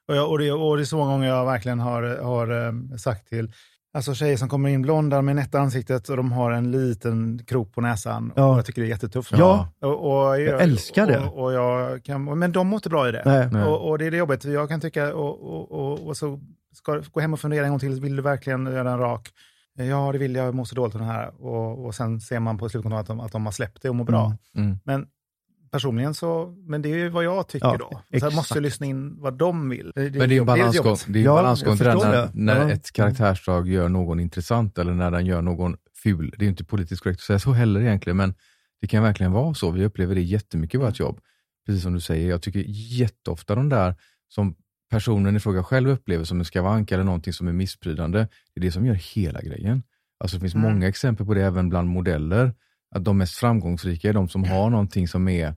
Och, jag, och, det, och det är så många gånger jag verkligen har, har eh, sagt till Alltså tjejer som kommer in blonda med nätta ansiktet och de har en liten krok på näsan. Ja. Och jag tycker det är jättetufft. Ja. Och, och Jag älskar det. Och, och jag kan, men de mår inte bra i det. Nej. Nej. Och, och det är det jobbet. Jag kan tycka, och, och, och, och så ska gå hem och fundera en gång till. Vill du verkligen göra en rak? Ja, det vill jag. Jag mår så dåligt av den här. Och, och sen ser man på slutkontrollen att de, att de har släppt det och mår bra. Mm. Mm. Men personligen så, men det är ju vad jag tycker Ja, då. Jag måste lyssna in vad de vill. Det, Men det är jobbigt. balansgång, det är Ja, balansgång jag när, det. när Ja. ett karaktärsdrag gör någon intressant eller när den gör någon ful. Det är ju inte politiskt korrekt att säga så heller egentligen, men det kan verkligen vara så. Vi upplever det jättemycket i vårt jobb. Precis som du säger, jag tycker jätteofta de där som personen i fråga själv upplever som en skavank eller någonting som är missprydande, det är det som gör hela grejen. Alltså det finns Mm. många exempel på det även bland modeller, att de mest framgångsrika är de som har någonting som är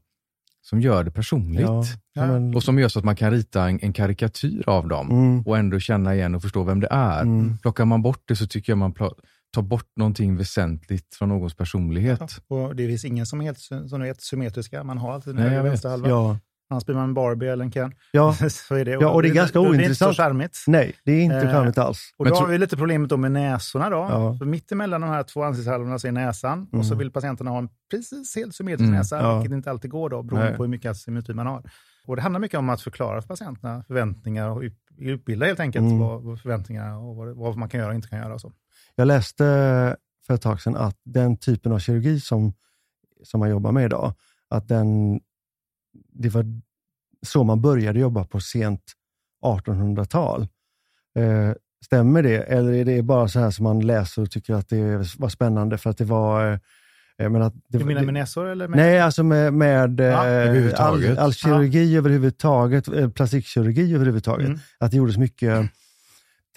som gör det personligt. Ja, Ja. men- Och som gör så att man kan rita en, en karikatyr av dem Mm. och ändå känna igen och förstå vem det är. Mm. Plockar man bort det så tycker jag man tar bort någonting väsentligt från någons personlighet. Och det finns ingen som är helt som vet, symmetriska. Man har alltid en Nej, höger jag och vet. vänster halva. Ja. Annars blir man en Barbie eller en Ken. ja, så är det. Ja, och det är ganska då, ointressant. Det är inte så charmigt. nej, det är inte Eh, charmigt alls. Och då har vi lite problemet då med näsorna. Då. Ja. För mitt emellan de här två ansiktshalvorna så är näsan och så Mm. vill patienterna ha en precis helt symmetrisk Mm. näsa, Ja. vilket inte alltid går då, beroende Nej. på hur mycket asymmetri man har. Och det handlar mycket om att förklara för patienterna förväntningar och utbilda helt enkelt Mm. vad, vad förväntningarna och vad, vad man kan göra och inte kan göra. Och så. Jag läste för ett tag sedan att den typen av kirurgi som, som man jobbar med idag, att den, det var så man började jobba på sent 1800-tal. Eh, stämmer det? Eller är det bara så här som man läser och tycker att det var spännande för att det var... Eh, menar att det, Du menar det, med näsor eller med... Nej, alltså med, med Ja, eh, all, överhuvudtaget. all kirurgi överhuvudtaget, eh, plastikkirurgi överhuvudtaget. Mm. Att det gjordes mycket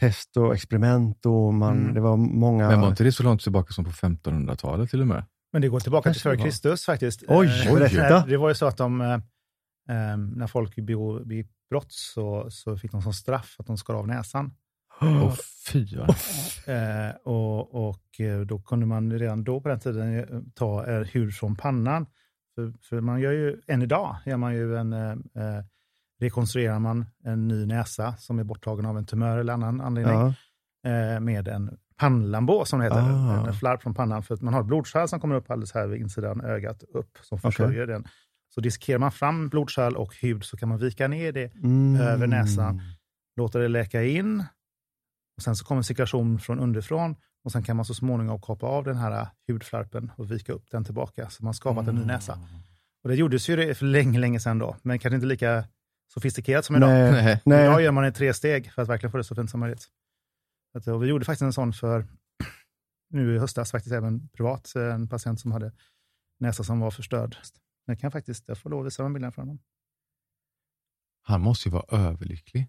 test och experiment och man, Mm. det var många... Men var inte det så långt tillbaka som på 1500-talet till och med? Men det går tillbaka Kanske till före det. Kristus faktiskt. Oj, Eh, berätta. Det var ju så att de, eh, när folk begick brott så, så fick de som straff att de skar av näsan. Åh fy. vad- Eh, och, och eh, då kunde man redan då på den tiden eh, ta eh, hud från pannan För, för man gör ju, än idag, gör man ju en, eh, rekonstruerar man en ny näsa som är borttagen av en tumör eller annan anledning eh, med en pannlambå som det heter, Ah. en, flarp från pannan. För att man har blodkärl som kommer upp alldeles här vid insidan ögat upp som försörjer den. Så dissekerar man fram blodkärl och hud så kan man vika ner det Mm. över näsan. låter det läka in. Och sen så kommer cirkulation från underifrån och sen kan man så småningom kapa av den här hudflarpen och vika upp den tillbaka. Så man skapat en ny näsa. Och det gjordes ju för länge, länge sedan då, men kanske inte lika sofistikerat som idag. Nej. Idag gör man det i tre steg för att verkligen få det så fint som möjligt. Och vi gjorde faktiskt en sån för nu i höstas, faktiskt även privat, en patient som hade näsa som var förstörd. Jag kan faktiskt, jag får lov att visa de bilderna för honom. Han måste ju vara överlycklig.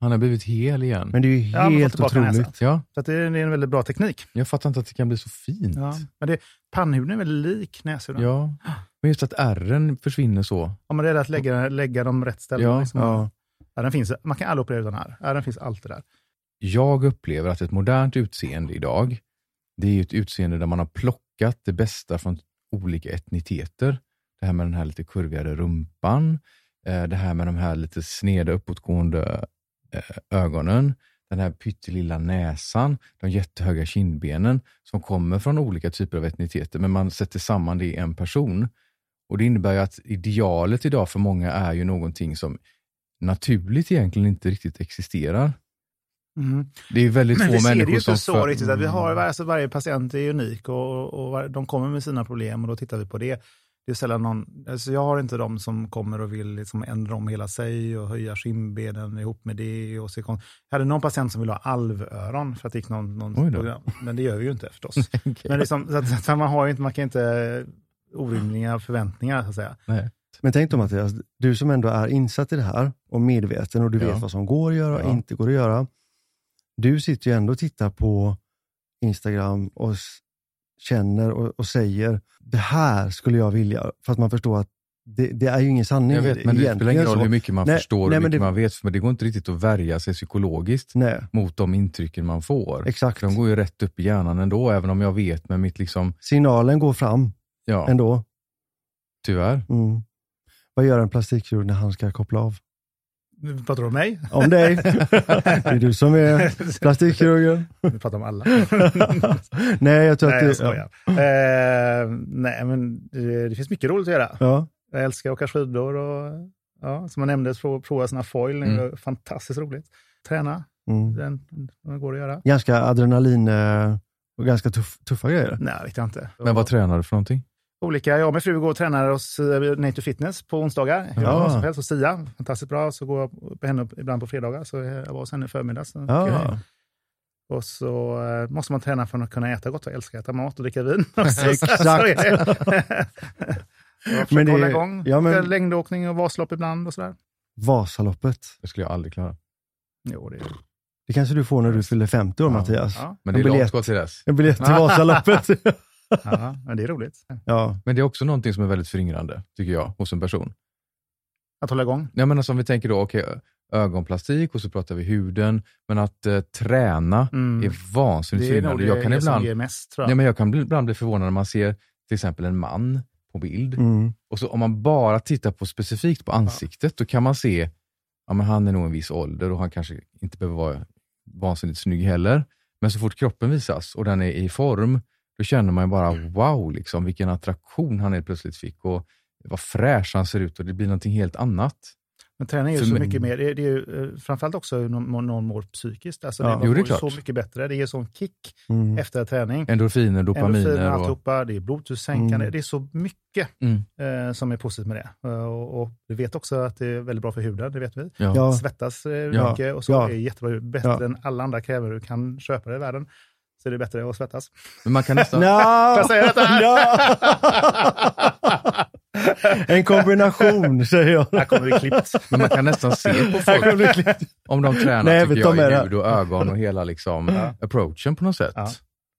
Han har blivit hel igen. Men det är ju Ja, helt tillbaka otroligt. ja, Så att det, är, det är en väldigt bra teknik. jag fattar inte att det kan bli så fint. Ja. Men det, pannhuden är väldigt lik näshuden. Ja, men just att ärren försvinner så. Om man är rädd att lägga, lägga dem rätt ställen. Ja, liksom. Ja. Ärren finns, man kan aldrig operera utan ärr. Ärren finns alltid där. Jag upplever att ett modernt utseende idag, det är ju ett utseende där man har plockat det bästa från olika etniteter. Det här med den här lite kurvigare rumpan, eh, det här med de här lite sneda uppåtgående eh, ögonen, den här pyttelilla näsan, de jättehöga kindbenen som kommer från olika typer av etniteter, men man sätter samman det i en person. Och Det innebär ju att idealet idag för många är ju någonting som naturligt egentligen inte riktigt existerar. Det är väldigt Men få vi ser det människor ju som... inte så för- riktigt. Att vi har, alltså varje patient är unik och, och de kommer med sina problem och då tittar vi på det. Det är sällan någon, alltså jag har inte de som kommer och vill liksom ändra om hela sig och höja skinnbenen ihop med det. Och kon- jag hade någon patient som ville ha alvöron för att det gick någon, någon program. Men det gör vi ju inte förstås. Okej. Men liksom, så att, så att man, har ju inte, man kan inte orimliga förväntningar så att säga. Nej. Men tänk då Mattias, du som ändå är insatt i det här och medveten och du Ja. vet vad som går att göra och Ja. inte går att göra. Du sitter ju ändå och tittar på Instagram och känner och, och säger det här skulle jag vilja. För att man förstår att det, det är ju ingen sanning. Jag vet, men det spelar ingen roll hur mycket man Nej, förstår och hur mycket det- man vet, men det går inte riktigt att värja sig psykologiskt Nej, mot de intrycken man får. exakt. De går ju rätt upp i hjärnan ändå, även om jag vet med mitt liksom, Signalen går fram ja, ändå. tyvärr. Mm. Vad gör en plastikkirurg när han ska koppla av? Nu pratar du om mig? Om dig. det är du som är plastikkirurgen. Vi pratar om alla. Nej, jag tror Nej, att jag det... skojar. Eh, nej, men det, det finns mycket roligt att göra. Ja. Jag älskar att åka skidor och ja, som jag nämnde, prova, prova såna foil. Det är Mm. fantastiskt roligt. Träna, Mm. den, den går att göra. Ganska adrenalin eh, och ganska tuff, tuffa grejer. Nej, vet jag inte. Men vad tränar du för någonting? Olika, jag och min fru går och tränar hos eh, Nature Fitness på onsdagar. Jag Ja. som helst hos Sia. Fantastiskt bra. Så går jag på henne ibland på fredagar. Så jag var hos henne i förmiddags. Ja. Och så eh, måste man träna för att kunna äta gott. Jag älskar att äta mat och dricka vin. Så- Exakt. Jag Men det- hålla igång. ja, men- Längdåkning och Vasalopp ibland och sådär. Vasaloppet. Det skulle jag aldrig klara. Jo, det är Det kanske du får när du fyller 50 år Ja. Mattias. ja, Men det är biljett. långt kvar till dess. En biljett till Vasaloppet. Ja, men det är roligt. ja. Men det är också någonting som är väldigt föryngrande, tycker jag, hos en person. Att hålla igång. Jag menar som vi tänker då, okej, ögonplastik och så pratar vi huden, men att eh, träna Mm. är vansinnigt Det är nog föryngrande. det, Jag kan det som ibland, ger mest, tror jag. nej, men jag kan ibland bli förvånad när man ser till exempel en man på bild Mm. och så om man bara tittar på specifikt på ansiktet, då kan man se, ja men han är nog en viss ålder och han kanske inte behöver vara vansinnigt snygg heller. Men så fort kroppen visas och den är i form, då känner man ju bara wow, liksom, vilken attraktion han helt plötsligt fick och vad fräsch han ser ut och det blir någonting helt annat. Men träning är ju så mig- mycket mer, det är, det är ju eh, framförallt också hur någon, någon mår psykiskt. Alltså Ja. det, man Jo, mår så mycket bättre. Det ger sån kick Mm. efter träning. Endorfiner, dopaminer Endorfiner, och... alltihopa, det är blodtryckssänkande. Mm. Det är så mycket Mm, eh, som är positivt med det. Eh, och, och vi vet också att det är väldigt bra för huden, det vet vi. ja. Svettas eh, Ja. mycket och så Ja. är jättebra. Bättre än alla andra kräver du kan köpa i världen. Så är det bättre att svettas. Men man kan nästan... Jag säga detta? Ja. En kombination säger jag. Här kommer det klippt. Men man kan nästan se på folk om de tränar Nej, tycker jag, är i hud och ögon och hela liksom, approachen på något sätt. Ja.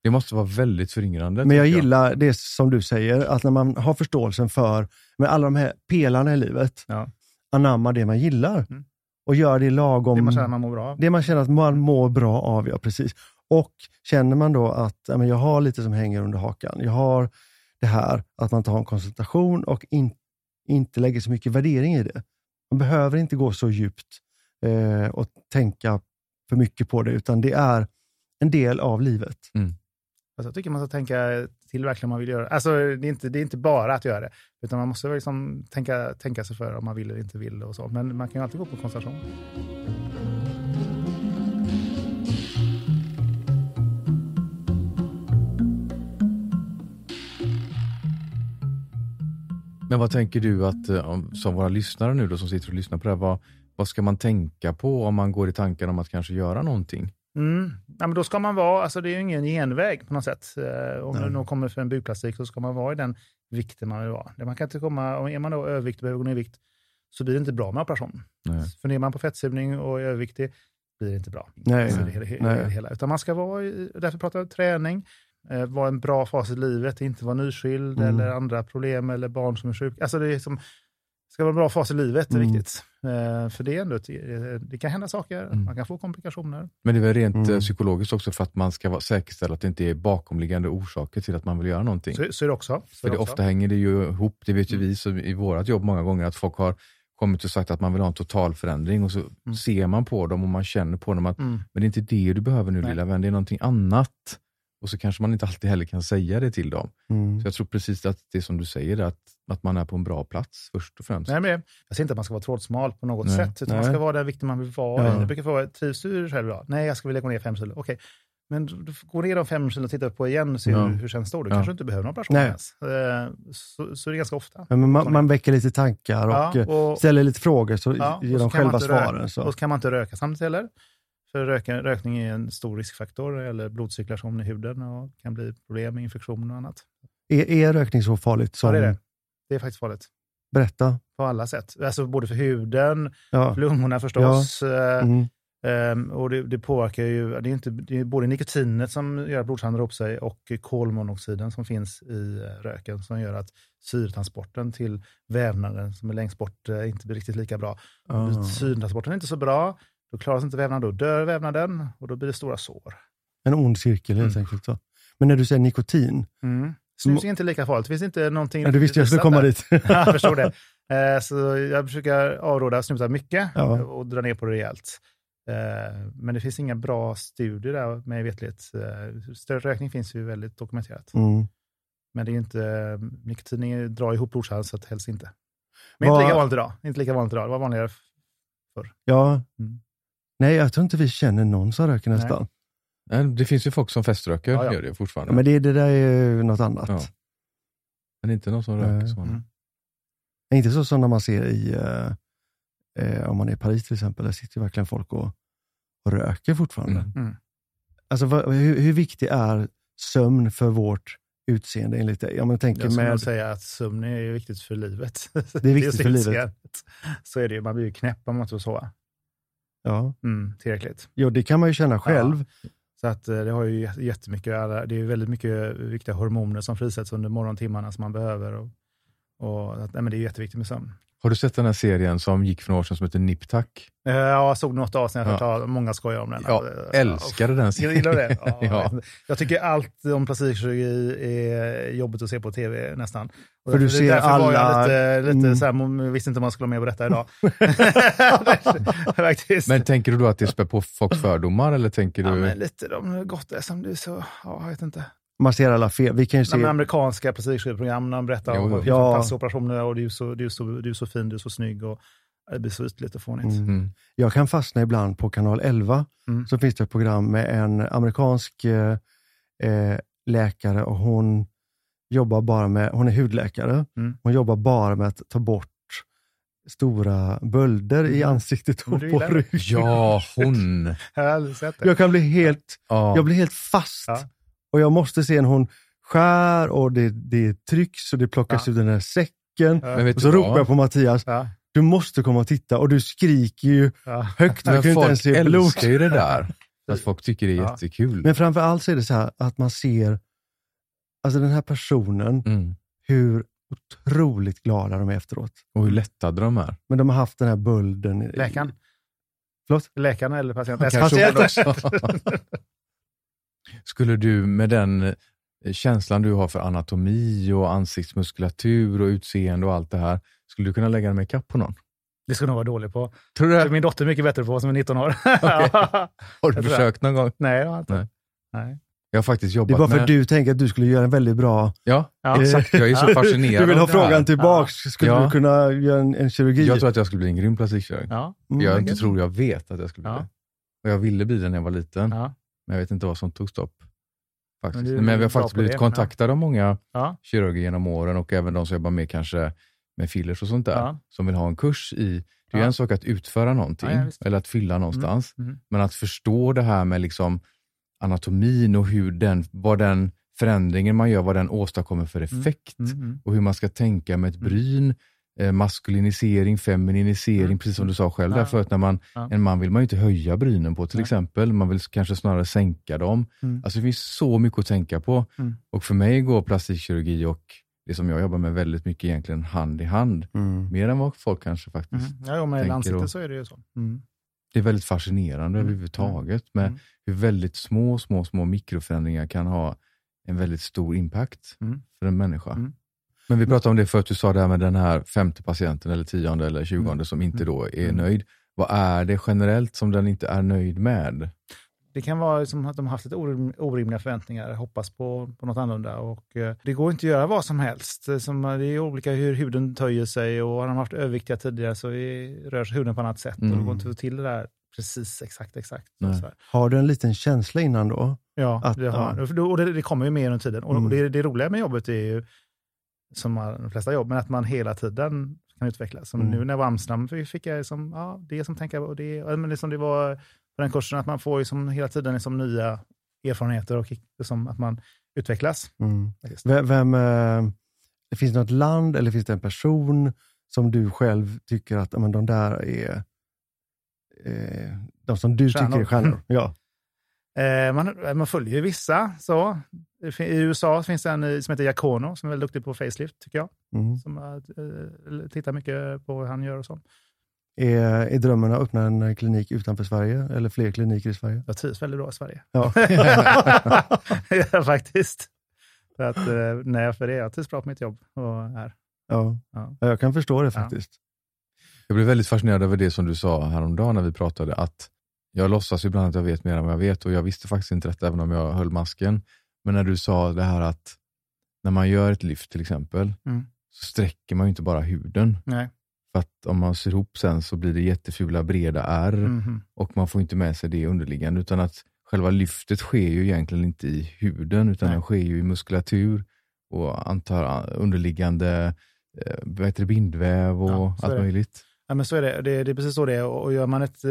Det måste vara väldigt föryngrande. Men jag tycker gillar det som du säger, att när man har förståelsen för med alla de här pelarna i livet, Ja. anamma det man gillar Mm. och göra det lagom. Det man känner att man mår bra av. det man känner att man mår bra av, ja precis. Och känner man då att ja, men jag har lite som hänger under hakan, jag har det här att man tar en konsultation och in, inte lägger så mycket värdering i det. Man behöver inte gå så djupt eh, och tänka för mycket på det, utan det är en del av livet. Alltså, jag tycker man ska tänka till verkligen om man vill göra det. Alltså, det. Är inte, det är inte bara att göra det, utan man måste liksom tänka, tänka sig för om man vill eller inte vill. och så. Men man kan ju alltid gå på konsultation. Men vad tänker du att, eh, om- som våra lyssnare nu då som sitter och lyssnar på det här, vad, vad ska man tänka på om man går i tankar om att kanske göra någonting? Mm. Ja, men då ska man vara, alltså det är ju ingen genväg på något sätt. Eh, om Nej. det nog kommer för en bukplastik så ska man vara i den vikten man vill vara. Man kan inte komma, om är man då övervikt och behöver gå ner i vikt så blir det inte bra med operation. Nej. För är man på fettsugning och är överviktig blir det inte bra. Nej, Alltså, det, det, nej. hela. Utan man ska vara, därför pratar jag träning, eh, vara en bra fas i livet, inte vara nyskild Mm. eller andra problem eller barn som är sjuka. Alltså det är som, ska vara en bra fas i livet, det är Mm. viktigt. Eh, för det är ändå, eh, det kan hända saker, Mm. man kan få komplikationer. Men det är väl rent Mm. eh, psykologiskt också för att man ska vara, säkerställa att det inte är bakomliggande orsaker till att man vill göra någonting. Så, så är det också. Så För är det, det också. ofta hänger det ju ihop, det vet ju Mm. vi så i vårt jobb många gånger, att folk har kommit och sagt att man vill ha en total förändring och så ser man på dem och man känner på dem att Mm. men det är inte det du behöver nu Nej. lilla vän, det är någonting annat. Och så kanske man inte alltid heller kan säga det till dem. Mm. Så jag tror precis att det som du säger, att, att man är på en bra plats först och främst. Nej, men jag säger inte att man ska vara trådsmal på något Nej. sätt, utan man Nej. ska vara den vikten man vill vara. Ja. Jag brukar fråga, trivs du själv idag? Nej, jag skulle vilja gå ner fem kilo. Okej, men du du får gå ner de fem kilo och titta på igen och se Ja. hur, hur känns det då? Du Ja. kanske inte behöver någon operation ens. Eh, Så, så är det ganska ofta. Ja, men man, man väcker lite tankar och och- ställer lite frågor så ger de man själva svaren. Och så kan man inte röka samtidigt heller. För röka, rökning är en stor riskfaktor, eller blodcirkulation i huden och kan bli problem med infektion och annat. Är, är rökning så farligt? Som, Ja, det är det. Det är faktiskt farligt. Berätta. På alla sätt. Alltså både för huden, Ja. för lungorna förstås. eh, Mm. Ehm, och det, det påverkar ju, det är, inte, det är både nikotinet som gör att blodsockret drar upp sig och kolmonoxiden som finns i eh, röken som gör att syretransporten till vävnaden som är längst bort eh, inte blir riktigt lika bra. Ah. Syretransporten är inte så bra, då klaras inte vävnaden, då dör vävnaden och då blir det stora sår. En ond cirkel helt Mm. enkelt. Så. Men när du säger nikotin, Snus är inte lika farligt, det finns inte någonting... ja, du visste jag skulle komma där. dit. Ja, jag förstår det. Eh, Så jag försöker avråda snusa mycket Ja. och dra ner på det rejält. Eh, Men det finns inga bra studier där med vetlighet. Eh, Större rökning finns ju väldigt dokumenterat. Mm. Men det är inte, nikotin drar ihop blodkärl så helst inte. Men inte lika vanligt idag. Inte lika vanligt idag. Det var vanligare. Ja. Mm. Nej, jag tror inte vi känner någon som röker nästan. Nej, Det finns ju folk som feströker, Ja, ja. gör det fortfarande. Ja, men det, det där är ju något annat. Ja. Men inte någon som röker Nej. sådana. Mm. Det är Inte så som när man ser i, eh, eh, om man är i Paris till exempel, där sitter ju verkligen folk och, och röker fortfarande. Mm. Mm. Alltså vad, hur, hur viktig är sömn för vårt utseende enligt dig? Om man tänker Jag skulle med, säga att sömn är viktigt för livet. Det är viktigt för livet. livet. Så är det ju. Man blir ju knäpp om man inte får sova ja, mm, tillräckligt. jo, det kan man ju känna själv. Så att eh, det har ju jät- jättemycket, det är väldigt mycket viktiga hormoner som frisätts under morgontimmarna som man behöver. Och, och, att- nej, men det är jätteviktigt med sömn. Har du sett den här serien som gick för några år sedan som heter Nip Tuck? Eh, Ja, jag såg något avsnitt, jag Ja. många skojar om den. Jag Eh, älskade den serien. gillar det. Ja, Ja. jag tycker allt om plastikkirurgi är jobbigt att se på tv nästan. Och För du ser därför var jag alla- lite, lite Mm. så här, visste inte om man skulle vara med på detta idag. Men tänker du då att det spär på folks fördomar eller tänker du? ja, men lite de gott som du så, ja, jag vet inte. Man ser alla fel. Vi kan ju se, De amerikanska plastikkirurgprogram när de berättar Jo, om jo. hur Ja. fantastiska operationer och du är, så, du, är så, du är så fin, du är så snygg och det blir så ytligt och fånigt. Mm. Jag kan fastna ibland på kanal 11, Mm. så finns det ett program med en amerikansk eh, eh, läkare och hon jobbar bara med, hon är hudläkare, Mm. hon jobbar bara med att ta bort stora bölder i Mm. ansiktet och på ryggen. Ja, hon. Jag kan bli helt, Ja. jag blir helt fast. Ja. Och jag måste se när hon skär och det, det trycks och det plockas Ja. ut den här säcken. Ja. Och så ropar jag på Mattias, Ja, du måste komma och titta. Och du skriker ju ja. högt, Men jag kan ju inte ens folk se blod. älskar ju det där. Att folk tycker det är Ja. jättekul. Men framför allt så är det så här att man ser, alltså den här personen, Mm. hur otroligt glada de är efteråt. Och hur lättade de är. Men de har haft den här bulden. i- Läkaren? Förlåt? Läkaren eller patienten? Också. Skulle du med den eh, känslan du har för anatomi och ansiktsmuskulatur och utseende och allt det här. Skulle du kunna lägga den med kapp på någon? Det ska jag nog vara dålig på. Tror du Det är min dotter mycket bättre på som är 19 år. Har du försökt någon gång? Nej, det har jag inte. Nej. Nej. Jag har faktiskt Det är jobbat bara för med... att du tänker att du skulle göra en väldigt bra... Ja, Ja. exakt. Jag är så fascinerad Du vill ha frågan tillbaks. Skulle Ja. du kunna göra en, en kirurgi? Jag tror att jag skulle bli en grym plastikkirurg. Ja. Mm. jag inte tror, jag vet att jag skulle bli Ja. det. Och jag ville bli det när jag var liten, Ja. Men jag vet inte vad som tog stopp. Faktiskt. Men Men, vi har faktiskt blivit det, kontaktade av många Ja. kirurger genom åren och även de som jobbar med kanske med fillers och sånt där, Ja. som vill ha en kurs i, det är Ja. en sak att utföra någonting, Ja, eller att fylla någonstans, Mm. men att förstå det här med liksom anatomin och hur den, vad den förändringen man gör, vad den åstadkommer för effekt Mm. Mm. och hur man ska tänka med ett Mm. bryn, maskulinisering, femininisering, Mm. precis som du sa själv Ja. där förut, när man, Ja. en man vill man ju inte höja brynen på till Nej. exempel, man vill kanske snarare sänka dem. Mm. Alltså det finns så mycket att tänka på. Mm. Och för mig går plastikkirurgi och det som jag jobbar med väldigt mycket egentligen hand i hand. Mm. Mer än vad folk kanske faktiskt Mm. Ja, med tänker ansiktet och- så är det ju så. Mm. Det är väldigt fascinerande Mm. överhuvudtaget med Mm. hur väldigt små, små, små mikroförändringar kan ha en väldigt stor impact för en människa. Mm. Men vi pratade om det för att du sa det här med den här femte patienten eller tionde eller tjugonde Mm. som inte då är Mm. nöjd. Vad är det generellt som den inte är nöjd med? Det kan vara som att de har haft lite orim- orimliga förväntningar, hoppas på, på något annorlunda. Och, eh, det går inte att göra vad som helst. Det är, som, det är olika hur huden töjer sig och har de haft överviktiga tidigare så rör sig huden på annat sätt. Och det Mm. går inte att få till det där precis exakt exakt. Har du en liten känsla innan då? Ja, Att- det, har, ja. och det, det kommer ju mer under tiden. Och, Mm. det, det roliga med jobbet är ju, som all- de flesta jobb, men att man hela tiden kan utvecklas. Som Mm. nu när jag var i Amsterdam fick jag som, ja, det som tänka och det, men det som det var på den kursen, att man får ju som hela tiden liksom nya erfarenheter och som att man utvecklas. Mm. Vem, vem, eh, det finns något land eller finns det en person som du själv tycker att men de där är eh, de som du Stjärnor. tycker är stjärnor? Ja. Eh, man, man följer ju vissa. Så. I USA finns det en eh, som heter Jacono som är väldigt duktig på facelift, tycker jag. Mm. Som eh, tittar mycket på vad han gör och så. Är, är drömmen att öppna en klinik utanför Sverige eller fler kliniker i Sverige? Jag trivs väldigt bra i Sverige. Ja. ja, faktiskt. För att, eh, nej, för det, jag trivs bra på mitt jobb och här. Ja. Ja. Ja, jag kan förstå det Ja. faktiskt. Jag blev väldigt fascinerad över det som du sa häromdagen när vi pratade, att jag låtsas ibland att jag vet mer än vad jag vet och jag visste faktiskt inte detta även om jag höll masken. Men när du sa det här att när man gör ett lyft till exempel, Mm. så sträcker man ju inte bara huden. Nej. För att om man ser ihop sen så blir det jättefula breda ärr Mhm. och man får inte med sig det underliggande utan att själva lyftet sker ju egentligen inte i huden utan Nej. den sker ju i muskulatur och antar underliggande eh, vad heter det, bindväv och Ja, allt möjligt. Ja, men så är det. det. Det är precis så det är. Och och gör man ett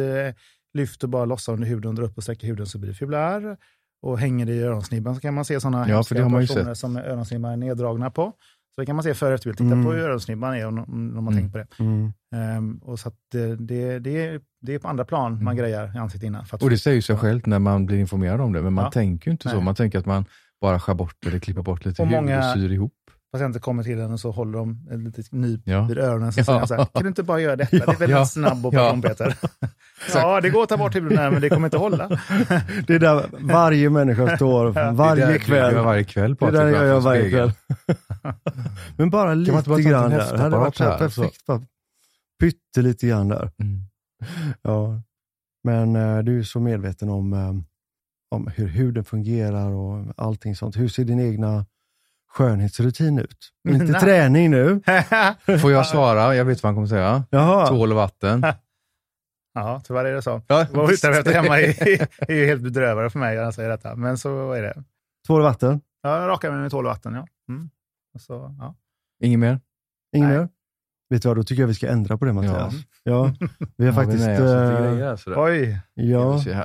lyft och bara lossar under huden, drar upp och sträcker huden så blir det ärr. Och hänger det i öronsnibban så kan man se sådana Ja, man personer som öronsnibban är neddragna på. Så det kan man se före och efter. Titta Mm. på hur öronsnibban är om, om har Mm. tänkt på det. Mm. Ehm, och så det, det, det, är, det är på andra plan man Mm. grejar i ansiktet innan. Och det säger ju sig Ja. självt när man blir informerad om det, men man Ja. tänker ju inte så. Nej. Man tänker att man bara skär bort eller klipper bort lite Och hud många- och syr ihop. patienter kommer till en och så håller de ett litet nyp Ja. vid öronen. Så Ja. säger så här, kan du inte bara göra detta? det är väldigt Ja. snabb Ja. operation Peter. ja, det går att ta bort här, men det kommer inte hålla. Det är där varje människa står Det varje där du kväll. gör varje kväll Det är Patrik, där jag gör varje kväll. Men bara lite bara ta grann där. Det hade varit så här här, så- perfekt. Bara pyttelite grann där. Mm. Ja. Men eh, du är så medveten om, eh, om hur huden fungerar och allting sånt. Hur ser din egna skönhetsrutin ut? Inte träning nu. Får jag svara? Jag vet vad han kommer säga. Jaha. Tvål och vatten. Ja, tyvärr är det så. Ja, Vad utarbetat hemma är, är ju helt bedrövande för mig när jag säger detta. Men så är det. Tvål och vatten. Jag rakar mig med tvål och vatten, ja. Mm. Och så, ja. Inget mer? Ingen Nej. mer? Vet du vad, då tycker jag vi ska ändra på det Mattias. Ja. Vi har vi faktiskt... lite eh, grejer sådär. Oj, ja. vi.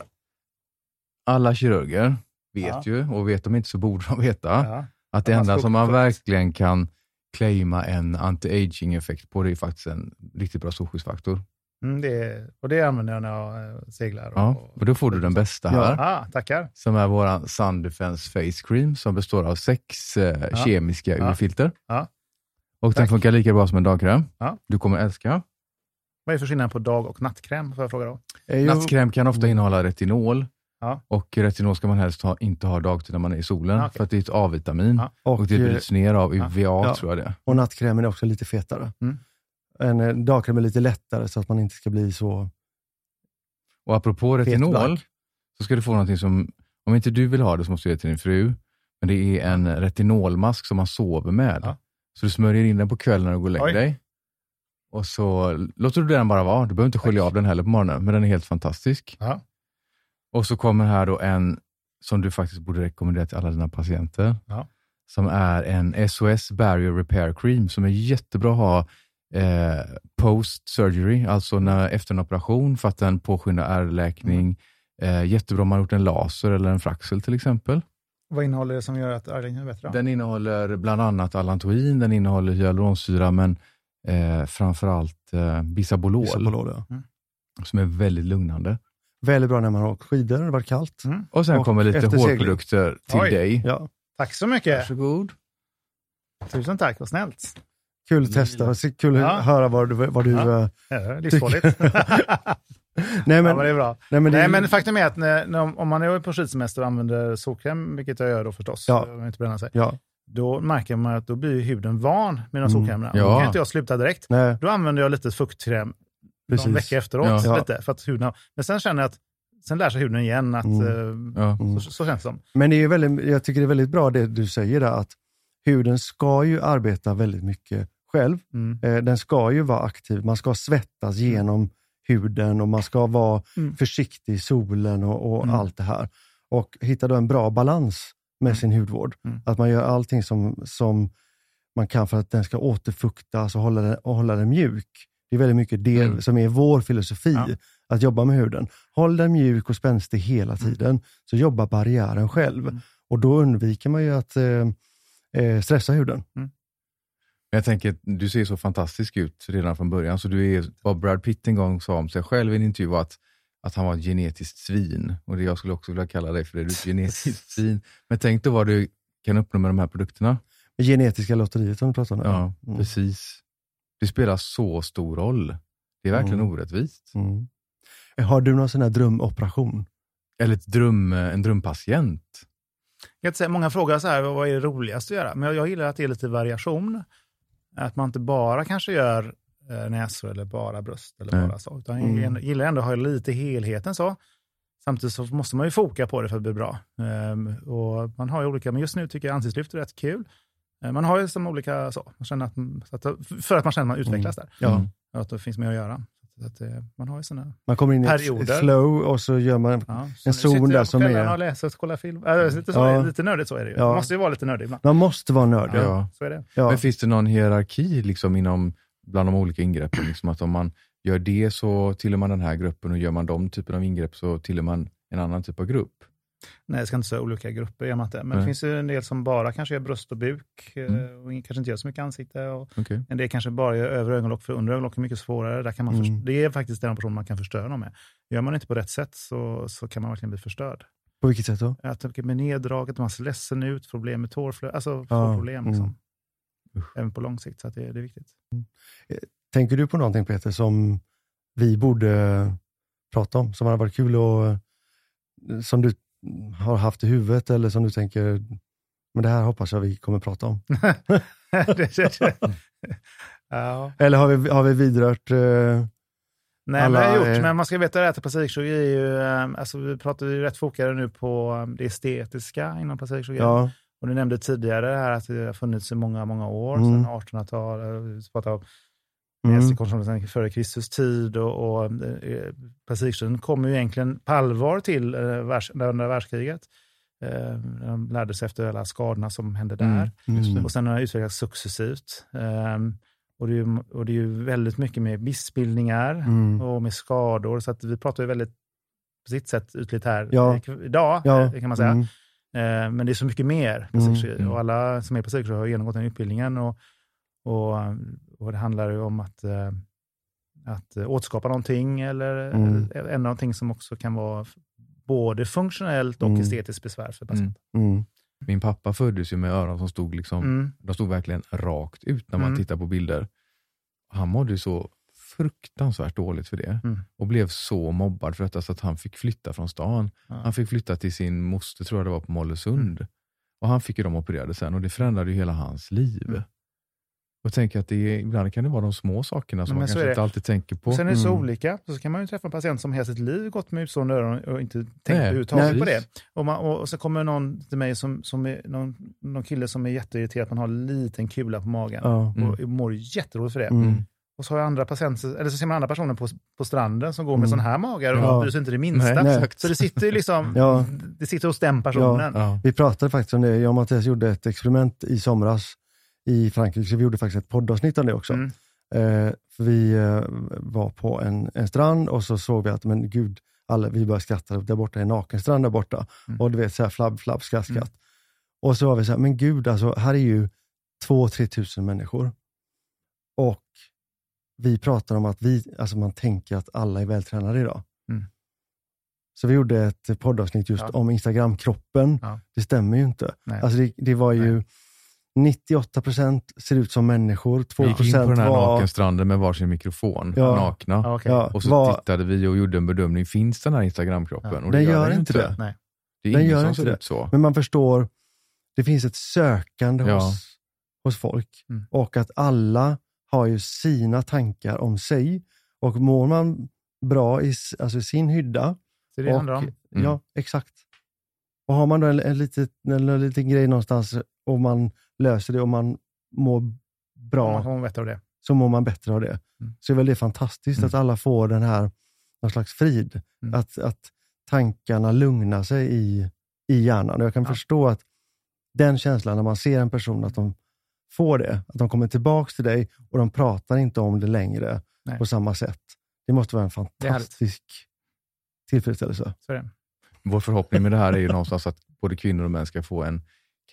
Alla kirurger vet Ja. ju, och vet de inte så borde de veta, ja. att det Ja, man enda som man verkligen kan claima en anti-aging effekt på, det är faktiskt en riktigt bra solskyddsfaktor. Mm, det, och det använder jag när jag eh, seglar. Och, Ja, och då får du den bästa här. Ah, tackar. som är vår Sun Defense Face Cream som består av sex eh, Ja. kemiska Ja. UV-filter. Ja. Och den funkar lika bra som en dagkräm. Ja. Du kommer älska. Vad är för skillnad på dag och nattkräm? Får jag fråga då? Ju, Nattkräm kan ofta innehålla retinol Ja. Och retinol ska man helst ha, inte ha dagtid när man är i solen, Ja, okej. för att det är ett A-vitamin. Ja. Och, Och, det eh, bryts ner av UVA, Ja. tror jag det och nattkrämen är också lite fetare. Mm. En eh, dagkräm är lite lättare så att man inte ska bli så... Och apropå retinol, så ska du få någonting som, om inte du vill ha det så måste du ge till din fru, men det är en retinolmask som man sover med. Ja. Så du smörjer in den på kvällen när du går och lägger Oj. dig. Och så låter du den bara vara. Du behöver inte skölja av den heller på morgonen, men den är helt fantastisk. Ja. Och så kommer här då en som du faktiskt borde rekommendera till alla dina patienter. Ja. Som är en SOS Barrier Repair Cream som är jättebra att ha eh, post surgery, alltså när, efter en operation för att den påskyndar ärrläkning. Eh, jättebra om man har gjort en laser eller en fraxel till exempel. Vad innehåller det som gör att ärrläggningen är bättre? Den innehåller bland annat allantoin, den innehåller hyaluronsyra, men eh, framförallt eh, bisabolol, Bisabolol, ja. som är väldigt lugnande. Väldigt bra när man har åkt skidor, det har varit kallt. Mm. Och sen Och kommer lite hårprodukter till Oj. dig. Ja. Tack så mycket. Varsågod. Tusen tack, vad snällt. Kul att testa, kul att Ja. höra vad du... Vad du Ja. eh, Ja, Livsfarligt. nej, ja, men, men det är bra. nej, men det, Nej, men faktum är att när, när, om man är på skidsemester och använder solkräm, vilket jag gör då förstås, Ja. ja. inte bränna sig, ja, då märker man att då blir huden van med de Mm. solkrämerna. Ja. Då kan inte jag sluta direkt. nej, Då använder jag lite fuktkräm precis. någon vecka efteråt. Ja. Lite, för att huden, men sen känner jag att sen lär sig huden igen att Mm. eh. Mm. så, så känns det som. Men det är väldigt, jag tycker det är väldigt bra det du säger där, att huden ska ju arbeta väldigt mycket själv. Mm. Eh, Den ska ju vara aktiv, man ska svettas genom huden och man ska vara Mm. försiktig i solen och, och Mm. allt det här. Och hitta då en bra balans med sin hudvård. Mm. Att man gör allting som, som man kan för att den ska återfuktas och hålla den, och hålla den mjuk. Det är väldigt mycket det Mm. som är vår filosofi, Ja. att jobba med huden. Håll den mjuk och spänstig hela tiden, så jobbar barriären själv. Mm. Och då undviker man ju att eh, eh, stressa huden. Men jag tänker, du ser så fantastisk ut redan från början. Så du är, vad Brad Pitt en gång sa om sig själv i en intervju var att, att han var ett genetiskt svin. Och det jag skulle också vilja kalla dig för det, du är ett genetiskt svin. Men tänk då vad du kan uppnå med de här produkterna. Genetiska lotteriet som du pratade om. Ja, Mm. precis. Det spelar så stor roll. Det är verkligen Mm. orättvist. Mm. Har du någon sån här drömoperation? Eller ett dröm, en drömpatient. Jag inte säga, många frågar så här, vad är det roligast att göra? Men jag, jag gillar att det är lite variation. Att man inte bara kanske gör eh, näsor eller bara bröst. Eller bara så. Utan Mm. jag gillar ändå att ha lite helheten så. Samtidigt så måste man ju foka på det för att bli bra. Ehm, och man har ju olika, men just nu tycker jag ansiktslyft är rätt kul. Eh, man har ju som olika så, man känner att, för att man känner att man utvecklas där. Ja. Mm. Att det finns mer att göra. Så att, eh, man har ju sina... Man kommer in i ett- Perioder. ett flow och så gör man... Ja, En så zon där som är- och läser och kollar film. Äh, lite, så, Ja. lite nördigt så är det ju. Ja. Man måste ju vara lite nördig ibland. Man måste vara nördig. Ja. Ja. Så är det. Ja. Men finns det någon hierarki liksom inom, bland de olika ingreppen? Liksom att om man gör det så tillhör man den här gruppen och gör man de typen av ingrepp så tillhör man en annan typ av grupp. Nej, jag ska inte säga olika grupper, gör man inte. Men Nej. det finns ju en del som bara kanske gör bröst och buk eh, Mm. och kanske inte gör så mycket ansikte. Och Okej. en del kanske bara gör övre ögonlock, för under ögonlock är mycket svårare. Där kan man Mm. det är faktiskt den person man kan förstöra dem med. Gör man inte på rätt sätt så, så kan man verkligen bli förstörd. På vilket sätt då? Jag tänker med neddraget, man ser ledsen ut, problem med tårflöde, alltså får problem. Liksom. mm. Även på lång sikt, så att det, det är viktigt. Tänker du på någonting Peter som vi borde prata om? Som hade varit kul och som du har haft i huvudet eller som du tänker, men det här hoppas jag vi kommer prata om. Det- det- det- ja. Eller har vi, har vi vidrört? Eh, Nej, Alla men jag har gjort, är- men man ska veta att plastikkirurgi är ju, eh, alltså vi pratar ju rätt fokade nu på eh, det estetiska inom plastikkirurgi. ja, Och du nämnde tidigare här att det har funnits i många, många år, Mm. sedan 1800-talet, vi pratar om mm, före Kristus tid och, och eh, plastikkirurgin kom ju egentligen på allvar till eh, världs, andra världskriget. Eh, de lärde sig efter alla skadorna som hände där. Mm. mm, Och sen har det utvecklats successivt. Ehm, och, det är ju, och det är ju väldigt mycket med missbildningar mm. och med skador. Så att vi pratar ju väldigt, på sitt sätt, ytligt här Ja. eh, idag, ja, eh, kan man säga. mm, Eh, men det är så mycket mer plastikkirurgi. Mm. Och alla som är plastikkirurger har genomgått den utbildningen. Och, och, och det handlar ju om att, eh, att återskapa någonting eller Mm. eller ändra någonting som också kan vara både funktionellt och Mm. estetiskt besvär för patienten. mm. Min pappa föddes ju med öron som stod liksom, Mm. de stod verkligen rakt ut när man Mm. tittar på bilder. Han mådde ju så fruktansvärt dåligt för det. Mm. Och blev så mobbad för detta så att han fick flytta från stan. Ja. Han fick flytta till sin moster, tror jag det var, på Mollösund. Mm. Och han fick ju dem opererade sen och det förändrade ju hela hans liv. Mm. Och jag tänker att det är, ibland kan det vara de små sakerna som Men man kanske inte alltid tänker på. Och sen är det så Mm. olika. Så kan man ju träffa en patient som hela sitt liv gått med utstående öron och inte tänkt Nej, överhuvudtaget på det. Och, man, och, och så kommer någon till mig som, som är någon, någon kille som är jätteirriterad att man har en liten kula på magen. Ja. Mm. Och mår jätteroligt för det. Mm. Och så har jag andra patienter, eller så ser man andra personer på, på stranden som går med Mm. sån här magar och Ja. bryr sig inte det minsta. Nej, Nej. Så det sitter ju liksom, Ja. det sitter hos den personen. Ja. Vi pratade faktiskt om det. Jag och Mattias gjorde ett experiment i somras i Frankrike. Så vi gjorde faktiskt ett poddavsnitt om det också. Mm. Eh, för vi eh, var på en, en strand och så såg vi att, men gud, alla, vi började skratta. Där borta är en nakenstrand där borta. Mm. Och du vet, så här flabb, flabb, skratt, skratt. Mm. Och så var vi så här, men gud, alltså, här är ju 2-3 tusen människor. Och vi pratar om att vi, alltså man tänker att alla är vältränade idag. Mm. Så vi gjorde ett poddavsnitt just Ja. om Instagram-kroppen. Ja. Det stämmer ju inte. Nej. Alltså det, det var ju 98 procent ser ut som människor, 2 Vi gick in på den här var... nakenstranden med varsin mikrofon, Ja. nakna. Ja, okej. Ja, Och så var, tittade vi och gjorde en bedömning, finns den här Instagramkroppen? Ja. Och Den gör inte det. Nej. Det är Den ingen gör som inte ser det. ut så. men man förstår, det finns ett sökande Ja. hos, hos folk Mm. och att alla har ju sina tankar om sig. Och mår man bra i alltså sin hydda, Så det och, handlar om. Mm. ja exakt. Och har man då en, en, litet, en, en liten grej någonstans och man löser det och man mår bra, man bättre av det. så mår man bättre av det. Mm. Så är väl det fantastiskt Mm. att alla får den här, någon slags frid. Mm. Att, att tankarna lugnar sig i, i hjärnan. Och jag kan Ja. förstå att den känslan när man ser en person, att de får det, att de kommer tillbaks till dig och de pratar inte om det längre Nej. på samma sätt. Det måste vara en fantastisk tillfredsställelse. Så är det. Vår förhoppning med det här är ju någonstans att både kvinnor och män ska få en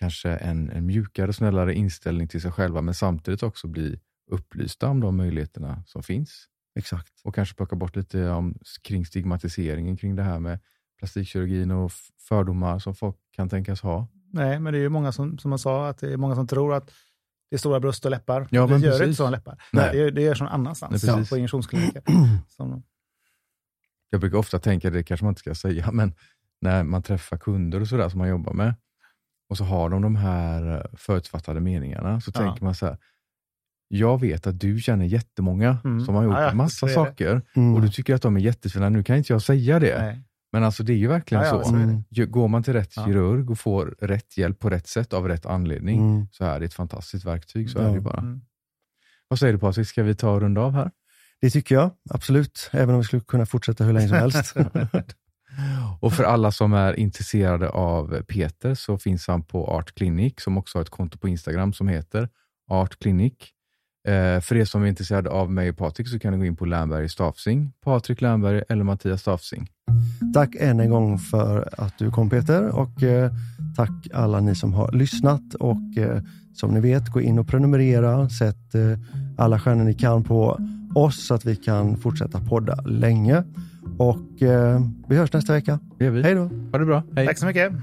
kanske en, en mjukare, snällare inställning till sig själva, men samtidigt också bli upplysta om de möjligheterna som finns. Exakt. Och kanske plocka bort lite om, kring stigmatiseringen kring det här med plastikkirurgin och fördomar som folk kan tänkas ha. Nej, men det är ju många som, som man sa, att det är många som tror att det är stora bröst och läppar. Ja, det gör precis. inte sådana läppar. Nej. Det, det görs någon annanstans, Nej, på injektionskliniker. Som, Jag brukar ofta tänka, det kanske man inte ska säga, men när man träffar kunder och sådär som man jobbar med och så har de de här eh, förutfattade meningarna, så Ja. tänker man så här, jag vet att du känner jättemånga Mm. som har gjort Ja, ja, massa saker Mm. och du tycker att de är jättefina. Nu kan inte jag säga det, nej. men alltså det är ju verkligen Ja, ja, så. Mm. Går man till rätt Ja. kirurg och får rätt hjälp på rätt sätt av rätt anledning, Mm. så är det ett fantastiskt verktyg. Så Ja. är det bara. Mm. Vad säger du Patrik, ska vi ta och runda av här? Det tycker jag, absolut. Även om vi skulle kunna fortsätta hur länge som helst. Och för alla som är intresserade av Peter så finns han på Art Clinic som också har ett konto på Instagram som heter Art Clinic. Eh, för er som är intresserade av mig och Patrik så kan ni gå in på Lernberg Stafsing, Patrik Lernberg eller Mattias Stafsing. Tack än en gång för att du kom Peter och eh, tack alla ni som har lyssnat och eh, som ni vet, gå in och prenumerera. Sätt eh, alla stjärnor ni kan på oss så att vi kan fortsätta podda länge. Och eh, vi hörs nästa vecka. Hej då! Ha det bra. Hej. Tack så mycket.